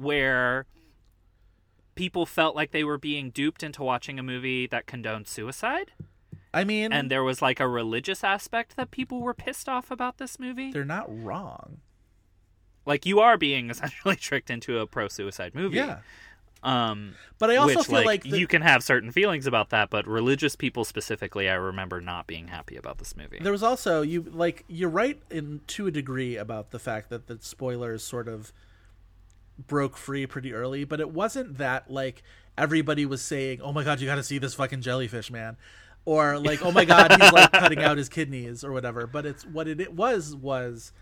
where people felt like they were being duped into watching a movie that condoned suicide. I mean, And there was like a religious aspect that people were pissed off about this movie. they're not wrong. Like you are being essentially tricked into a pro suicide movie. Yeah. Um But I also which, feel like, like, the- you can have certain feelings about that, but religious people specifically, I remember not being happy about this movie. There was also you like you're right in to a degree about the fact that the spoilers sort of broke free pretty early, but it wasn't that like everybody was saying, "Oh my god, you got to see this fucking jellyfish, man," or like, "Oh my god, he's like cutting out his kidneys" or whatever. But it's what it, it was was.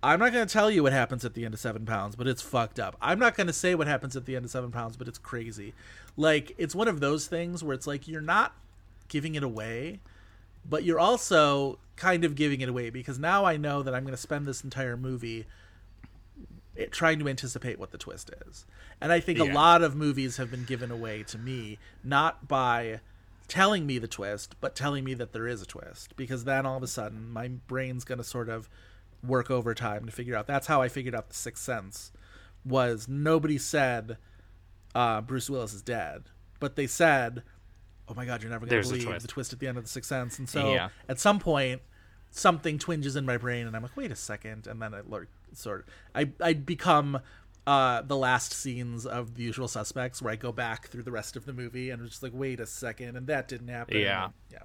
I'm not going to tell you what happens at the end of Seven Pounds, but it's fucked up. I'm not going to say what happens at the end of Seven Pounds, but it's crazy. Like it's one of those things where it's like you're not giving it away, but you're also kind of giving it away because now I know that I'm going to spend this entire movie it, trying to anticipate what the twist is. And I think a lot of movies have been given away to me not by telling me the twist, but telling me that there is a twist because then all of a sudden my brain's going to sort of work overtime to figure out. That's how I figured out the Sixth Sense was nobody said uh, Bruce Willis is dead, but they said, "Oh my God, you're never going to believe the twist at the end of the Sixth Sense." And so Yeah. at some point, something twinges in my brain, and I'm like, "Wait a second. and then it lur- sort of I I become. Uh, the last scenes of the usual suspects where I go back through the rest of the movie and it's just like, wait a second, and that didn't happen. Yeah. Yeah.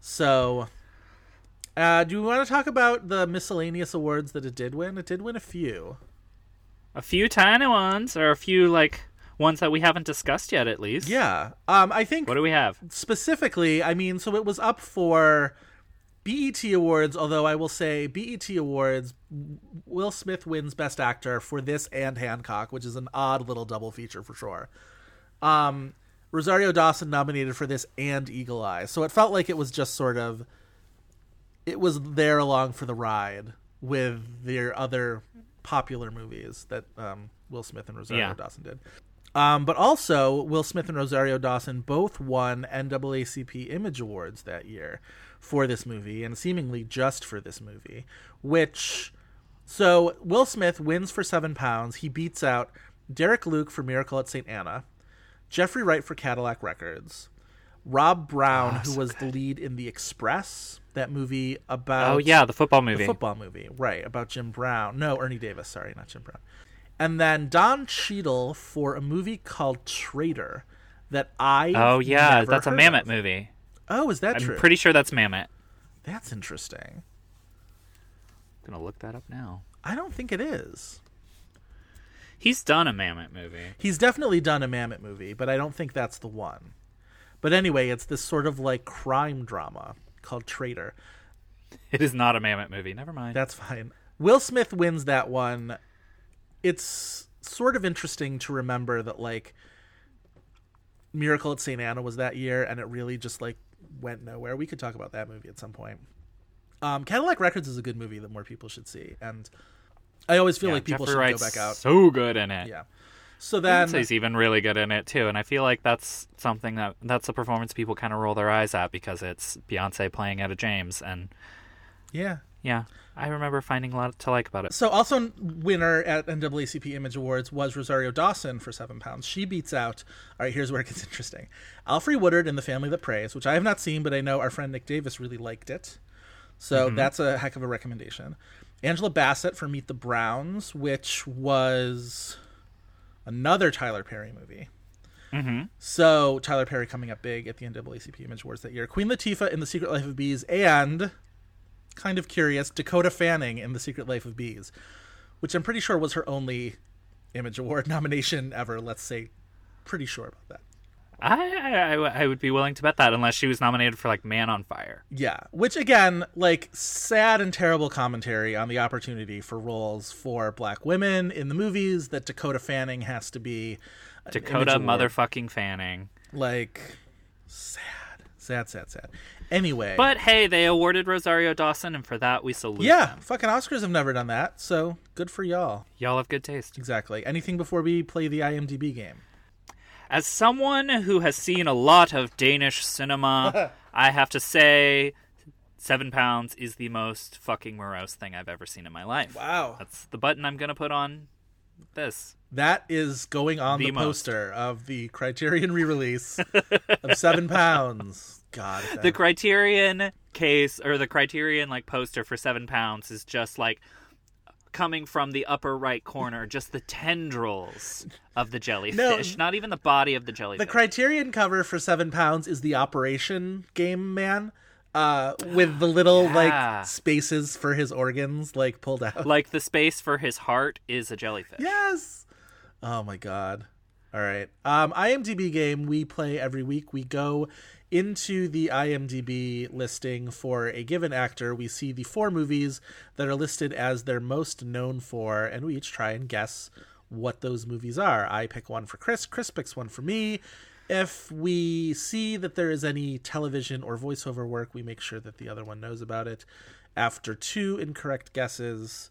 So uh, do we want to talk about the miscellaneous awards that it did win? It did win a few. a few tiny ones, or a few like ones that we haven't discussed yet, at least. Yeah. Um, I think What do we have? specifically, I mean, so it was up for BET Awards, although I will say BET Awards, Will Smith wins Best Actor for this and Hancock, which is an odd little double feature for sure. Um, Rosario Dawson nominated for this and Eagle Eye. So it felt like it was just sort of, it was there along for the ride with their other popular movies that um, Will Smith and Rosario Yeah. Dawson did. Um, but also, Will Smith and Rosario Dawson both won NAACP Image Awards that year for this movie, and seemingly just for this movie. Which, so Will Smith wins for Seven Pounds. He beats out Derek Luke for Miracle at St. Anna, Jeffrey Wright for Cadillac Records, Rob Brown, who was the lead in The Express, that movie about Oh yeah, the football movie. the football movie, right? About Jim Brown. No, Ernie Davis. Sorry, not Jim Brown. And then Don Cheadle for a movie called Traitor that I oh yeah, that's a Mamet of. movie. Oh, is that true? I'm true? pretty sure that's Mamet. That's interesting. I'm gonna look that up now. I don't think it is. He's done a Mamet movie. He's definitely done a Mamet movie, but I don't think that's the one. But anyway, it's this sort of like crime drama called Traitor. It is not a Mamet movie. Never mind. That's fine. Will Smith wins that one. It's sort of interesting to remember that like Miracle at St. Anna was that year and it really just like went nowhere. We could talk about that movie at some point. Um, Cadillac Records is a good movie that more people should see and I always feel Yeah, like people Jeffrey should Wright's go back out. So good in it. Yeah. So then he's even really good in it too, and I feel like that's something that that's a performance people kind of roll their eyes at because it's Beyonce playing Etta James, and yeah. Yeah, I remember finding a lot to like about it. So also winner at NAACP Image Awards was Rosario Dawson for Seven Pounds. She beats out. All right, here's where it gets interesting. Alfre Woodard in The Family That Prays, which I have not seen, but I know our friend Nick Davis really liked it. So that's a heck of a recommendation. Angela Bassett for Meet the Browns, which was another Tyler Perry movie. Mm-hmm. So Tyler Perry coming up big at the NAACP Image Awards that year. Queen Latifah in The Secret Life of Bees, and kind of curious, Dakota Fanning in The Secret Life of Bees, which I'm pretty sure was her only Image Award nomination ever. Let's say, pretty sure about that. I, I I would be willing to bet that unless she was nominated for like Man on Fire. Yeah, which again, like sad and terrible commentary on the opportunity for roles for black women in the movies that Dakota Fanning has to be Dakota motherfucking Fanning. like sad sad sad sad Anyway, But hey, they awarded Rosario Dawson, and for that we salute yeah, them. fucking Oscars have never done that, so good for y'all. Y'all have good taste. Exactly. Anything before we play the IMDb game? As someone who has seen a lot of Danish cinema, I have to say, Seven Pounds is the most fucking morose thing I've ever seen in my life. Wow. That's the button I'm gonna put on this. That is going on The the, poster of the Criterion re-release of Seven Pounds. God, if The Criterion case or the Criterion like poster for Seven Pounds is just like coming from the upper right corner, just the tendrils of the jellyfish, no, not even the body of the jellyfish. the Criterion cover for Seven Pounds is the Operation Game Man, uh, with the little Yeah. like spaces for his organs like pulled out. like the space for his heart is a jellyfish. Yes. Oh my god. All right. Um IMDb game we play every week. We go into the IMDb listing for a given actor. We see the four movies that are listed as they're most known for and we each try and guess what those movies are. I pick one for Chris, Chris picks one for me. If we see that there is any television or voiceover work, we make sure that the other one knows about it. After two incorrect guesses,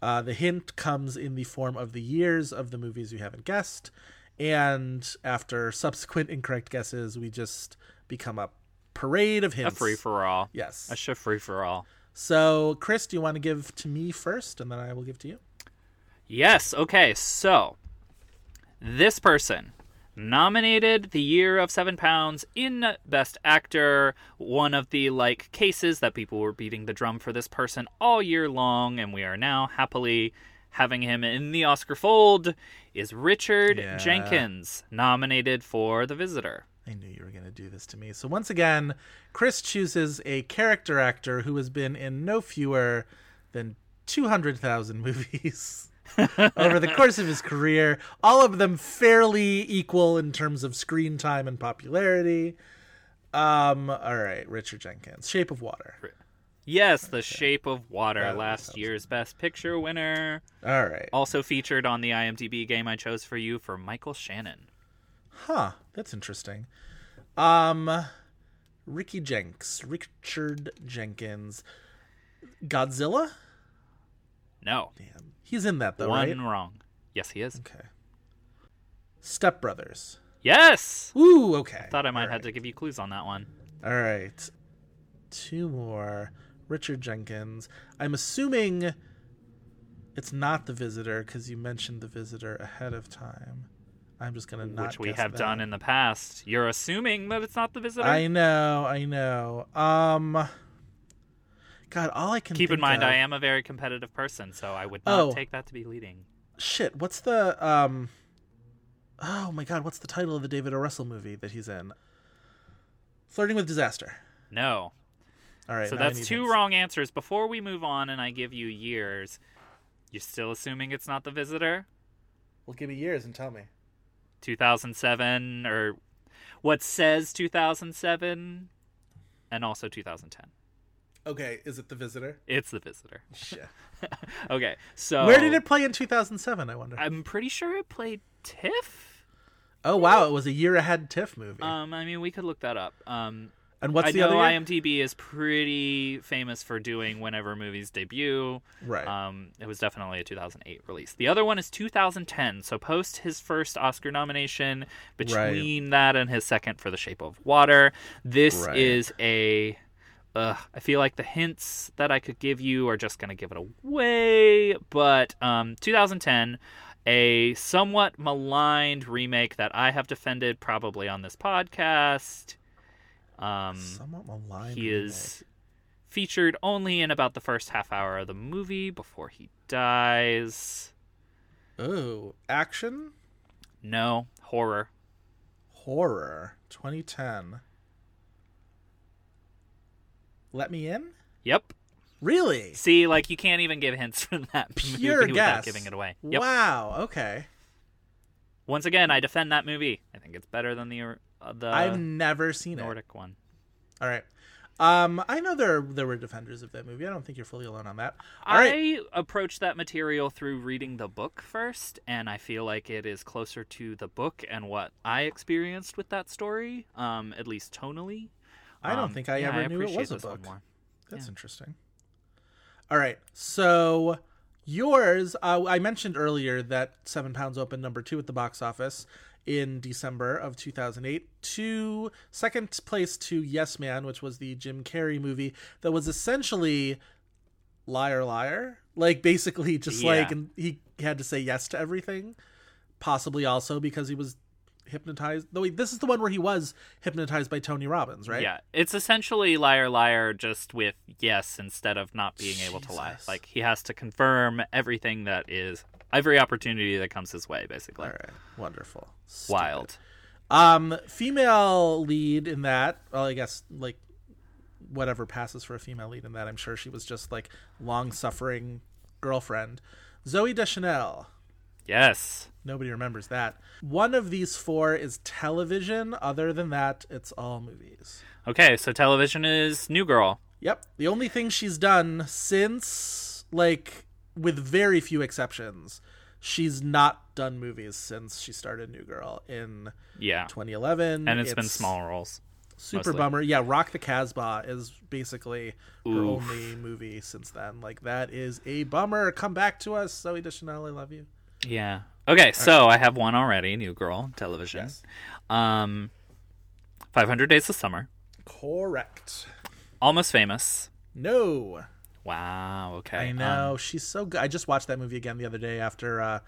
uh, the hint comes in the form of the years of the movies you haven't guessed, and after subsequent incorrect guesses, we just become a parade of him, A free for all. Yes. A sh- free for all. So, Chris, do you want to give to me first, and then I will give to you? Yes. Okay. So, this person nominated the year of seven pounds in best actor one of the like cases that people were beating the drum for this person all year long and we are now happily having him in the oscar fold is richard Yeah. jenkins nominated for the visitor I knew you were going to do this to me. So, once again, Chris chooses a character actor who has been in no fewer than 200,000 movies over the course of his career, all of them fairly equal in terms of screen time and popularity. Um, all right, Richard Jenkins, Shape of Water. yes the shape of water That last sounds- year's best picture winner All right. also featured on the imdb game i chose for you for michael shannon Huh, that's interesting. Um Ricky Jenks, Richard Jenkins. Godzilla? no Damn. He's in that though, one right? wrong yes he is Okay. Step Brothers. Yes. Ooh, okay. I Thought I might All have to give you clues on that one. All right. Two more. Richard Jenkins. I'm assuming it's not the visitor because you mentioned the visitor ahead of time. I'm just gonna not which we have that. done in the past. You're assuming that it's not the visitor. I know, I know. Um God, all I can Keep in mind, of- I am a very competitive person, so I would not Oh. take that to be leading. shit. What's the um? Oh my God, what's the title of the David O. Russell movie that he's in? Flirting with Disaster. No. All right, so that's two hints. wrong answers. Before we move on and I give you years, you're still assuming it's not the visitor? Well, give me years and tell me. 2007 or what says 2007 and also 2010. Okay, is it the visitor? It's the visitor. Shit. Okay. So Where did it play in 2007? I wonder. I'm pretty sure it played TIFF. oh wow, it was a year ahead TIFF movie. Um, I mean, we could look that up. Um, and what's I the know other? year? IMDb is pretty famous for doing whenever movies debut. Right. Um, it was definitely a 2008 release. The other one is 2010, so post his first Oscar nomination. Between that and his second for The Shape of Water, this Right. is a. Uh, I feel like the hints that I could give you are just going to give it away. But um, 2010, a somewhat maligned remake that I have defended probably on this podcast. Um, Somewhat maligned. he is featured only in about the first half hour of the movie before he dies. Oh, action No, horror. horror 2010. Let me in. Yep. Really? See, like you can't even give hints from that Pure movie without guess. giving it away. Yep. Wow. Okay. Once again, I defend that movie. I think it's better than the the I've never seen it. Nordic one. All right. Um, I know there there were defenders of that movie. I don't think you're fully alone on that. All right. I approached that material through reading the book first, and I feel like it is closer to the book and what I experienced with that story, um, at least tonally. I don't Um, think I yeah, ever knew it was a book. That's interesting. All right. So yours, uh, I mentioned earlier that Seven Pounds opened number two at the box office in December of 2008. To second place to Yes Man, which was the Jim Carrey movie that was essentially Liar Liar. Like basically just Yeah. like and he had to say yes to everything. Possibly also because he was hypnotized. Though he- this is the one where he was hypnotized by Tony Robbins, right? Yeah, it's essentially liar liar just with yes instead of not being able to lie. Like he has to confirm everything that is every opportunity that comes his way, basically. All right. Wonderful. Stupid. Wild. Um, female lead in that. Well, I guess like whatever passes for a female lead in that. I'm sure she was just like long suffering girlfriend. Zooey Deschanel. Yes. Nobody remembers that. One of these four is television. Other than that, it's all movies. Okay, so television is New Girl. Yep. The only thing she's done since, like, with very few exceptions, she's not done movies since she started New Girl in Yeah. 2011. And it's been small roles. Super mostly. bummer. Yeah, Rock the Casbah is basically her Oof. only movie since then. Like that is a bummer. Come back to us, Zooey Deschanel. I love you. Yeah. Okay, so I have one already, New Girl television. Yes. Um 500 Days of Summer. Correct. Almost Famous. No, Wow, okay. I Um, know she's so good. I just watched that movie again the other day after uh,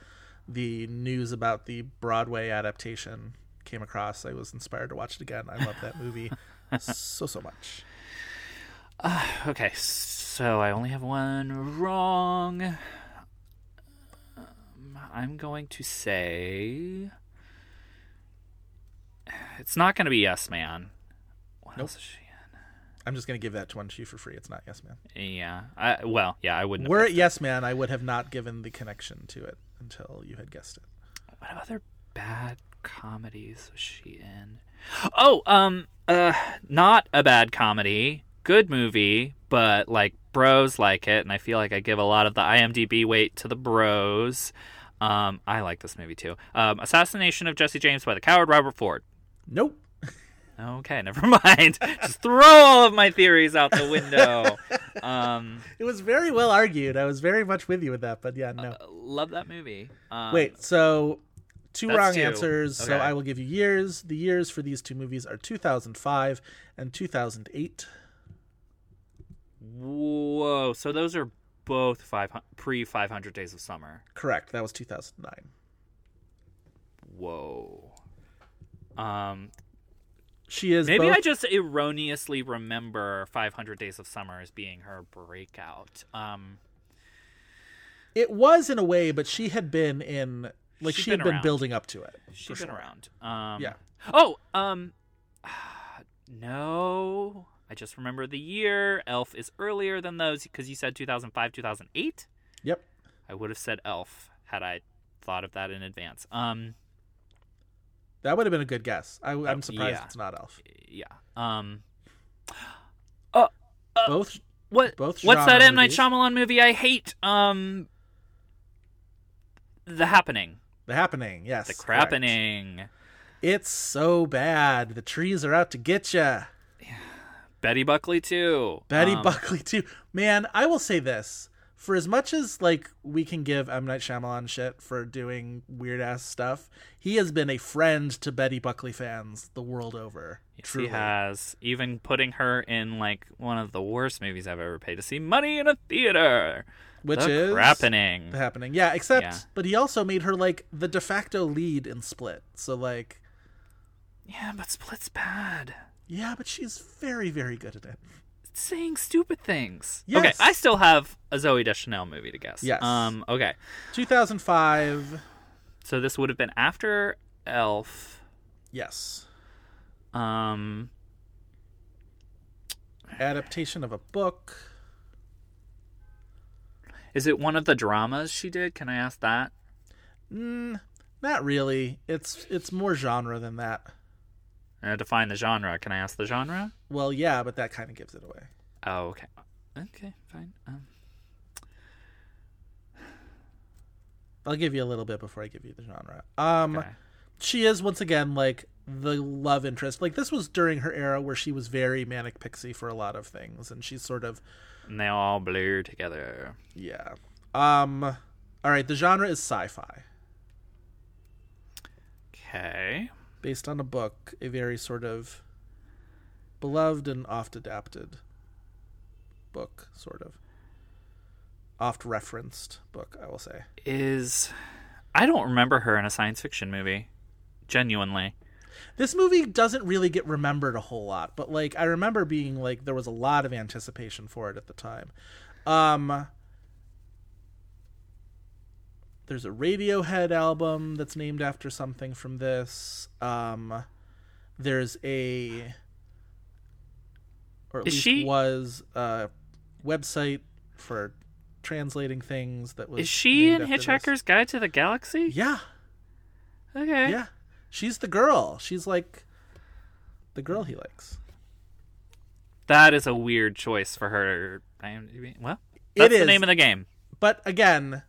the news about the Broadway adaptation came across. I was inspired to watch it again. I love that movie so so much. Okay, so I only have one wrong. Um, I'm going to say it's not going to be Yes Man. What else is she I'm just gonna give that to one you for free. It's not Yes Man. Yeah. I, well, yeah, I wouldn't. Were it Yes Man, I would have not given the connection to it until you had guessed it. it. What other bad comedies was she in? Oh, um, uh, not a bad comedy. Good movie, but like bros like it, and I feel like I give a lot of the IMDb weight to the bros. Um, I like this movie too. Um, Assassination of Jesse James by the coward Robert Ford. Nope. Okay, never mind. Just throw all of my theories out the window. Um, It was very well argued. I was very much with you with that, but yeah, no. love that movie. Um, Wait, so two wrong two. answers. So I will give you years. The years for these two movies are 2005 and 2008. Whoa! So those are both five pre five hundred days of summer. Correct. That was 2009. Whoa. Um, She is maybe both- I just erroneously remember 500 Days of Summer as being her breakout. Um, It was in a way, but she had been in like She'd she had been around. building up to it. she's been sure. around. Um, Yeah. Oh, um, no. I just remember the year. Elf is earlier than those because you said 2005, 2008. Yep. I would have said Elf had I thought of that in advance. Um, That would have been a good guess. I, I'm surprised yeah. it's not Elf. yeah. Um, uh, Both what? Both What's that genre M Night. Shyamalan movie I hate? Um, The Happening, The Happening. Yes. The correct. Crappening. It's so bad. The trees are out to get ya. Betty Buckley too. Betty Um, Buckley too. Man, I will say this: for as much as like we can give M Night Shyamalan shit for doing weird ass stuff, he has been a friend to Betty Buckley fans the world over. Yes, truly. he has. Even putting her in like one of the worst movies I've ever paid to see. Money in a theater. which the is Crappening. The happening. Yeah, except Yeah. but he also made her like the de facto lead in Split. So like, Yeah, but Split's bad. yeah, but she's very very good at it. It's saying stupid things. Yes. Okay, I still have a Zooey Deschanel movie to guess. Yes. Um. Okay. 2005. So this would have been after Elf. Yes. Um. Adaptation of a book. Is it one of the dramas she did? Can I ask that? Mm, not really. It's it's more genre than that. Uh, define the genre. Can I ask the genre? Well, yeah, but that kind of gives it away. Oh, okay. Okay, fine. Um, I'll give you a little bit before I give you the genre. Um, okay. she is once again like the love interest. Like this was during her era where she was very manic pixie for a lot of things, and she's sort of And they all blur together. yeah. Um, all right. The genre is sci-fi, Okay. Based on a book, a very sort of beloved and oft adapted book, sort of oft referenced book. I will say. Is I don't remember her in a science fiction movie. Genuinely. This movie doesn't really get remembered a whole lot, but like I remember being like there was a lot of anticipation for it at the time. Um There's a Radiohead album that's named after something from this. Um there's a or at Is least she- was a website for translating things that was Is she named in after this. Hitchhiker's Guide to the Galaxy? Yeah. Okay. Yeah. She's the girl. She's like the girl he likes. That is a weird choice for her. IMDb. Well, It that's the is. name of the game. But again,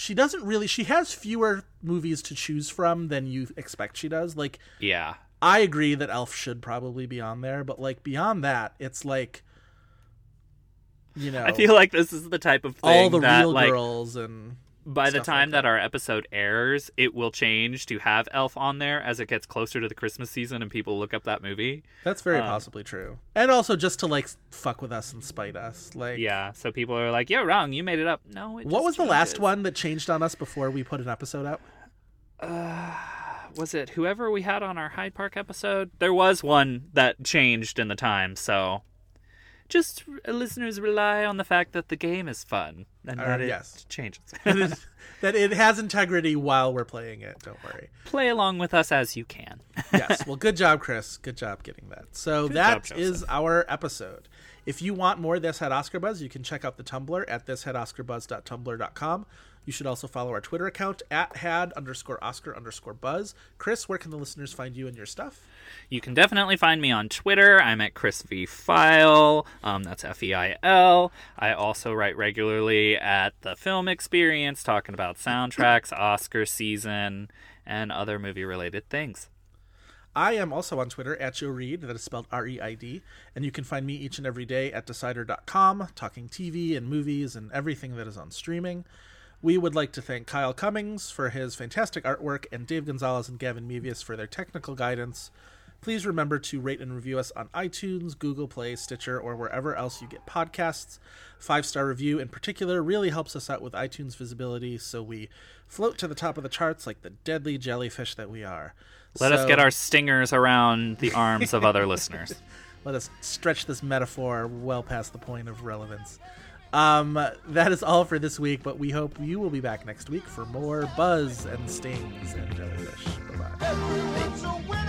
she doesn't really she has fewer movies to choose from than you expect she does. Like Yeah. I agree that Elf should probably be on there, but like beyond that, it's like you know I feel like this is the type of thing all the that, real like, girls and by the time like that our episode airs, it will change to have Elf on there as it gets closer to the Christmas season and people look up that movie. that's very possibly true. And also just to like fuck with us and spite us. Like Yeah, so people are like, "You're wrong. You made it up." No, it What was the last one that changed on us before we put an episode out? Uh, Was it whoever we had on our Hyde Park episode? There was one that changed in the time, so just listeners rely on the fact that the game is fun and Uh, that it yes. changes. that it has integrity while we're playing it. Don't worry. Play along with us as you can. yes. Well, good job, Chris. Good job getting that. So Good that job, is our episode. If you want more This Had Oscar Buzz, you can check out the Tumblr at thishadoscarbuzz.tumblr.com. You should also follow our Twitter account at had underscore Oscar underscore Buzz. Chris, where can the listeners find you and your stuff? You can definitely find me on Twitter. I'm at Chris V Feil. Um, that's F E I L. I also write regularly at the Film Experience, talking about soundtracks, Oscar season, and other movie-related things. I am also on Twitter at Joe Reid, that is spelled R E I D, and you can find me each and every day at decider.com, talking TV and movies and everything that is on streaming. We would like to thank Kyle Cummings for his fantastic artwork and Dave Gonzalez and Gavin Mevius for their technical guidance. Please remember to rate and review us on iTunes, Google Play, Stitcher, or wherever else you get podcasts. Five star review in particular really helps us out with iTunes visibility, so we float to the top of the charts like the deadly jellyfish that we are. Let us get our stingers around the arms of other listeners. let us stretch this metaphor well past the point of relevance. Um, that is all for this week, but we hope you will be back next week for more buzz and stings and jellyfish. Bye bye.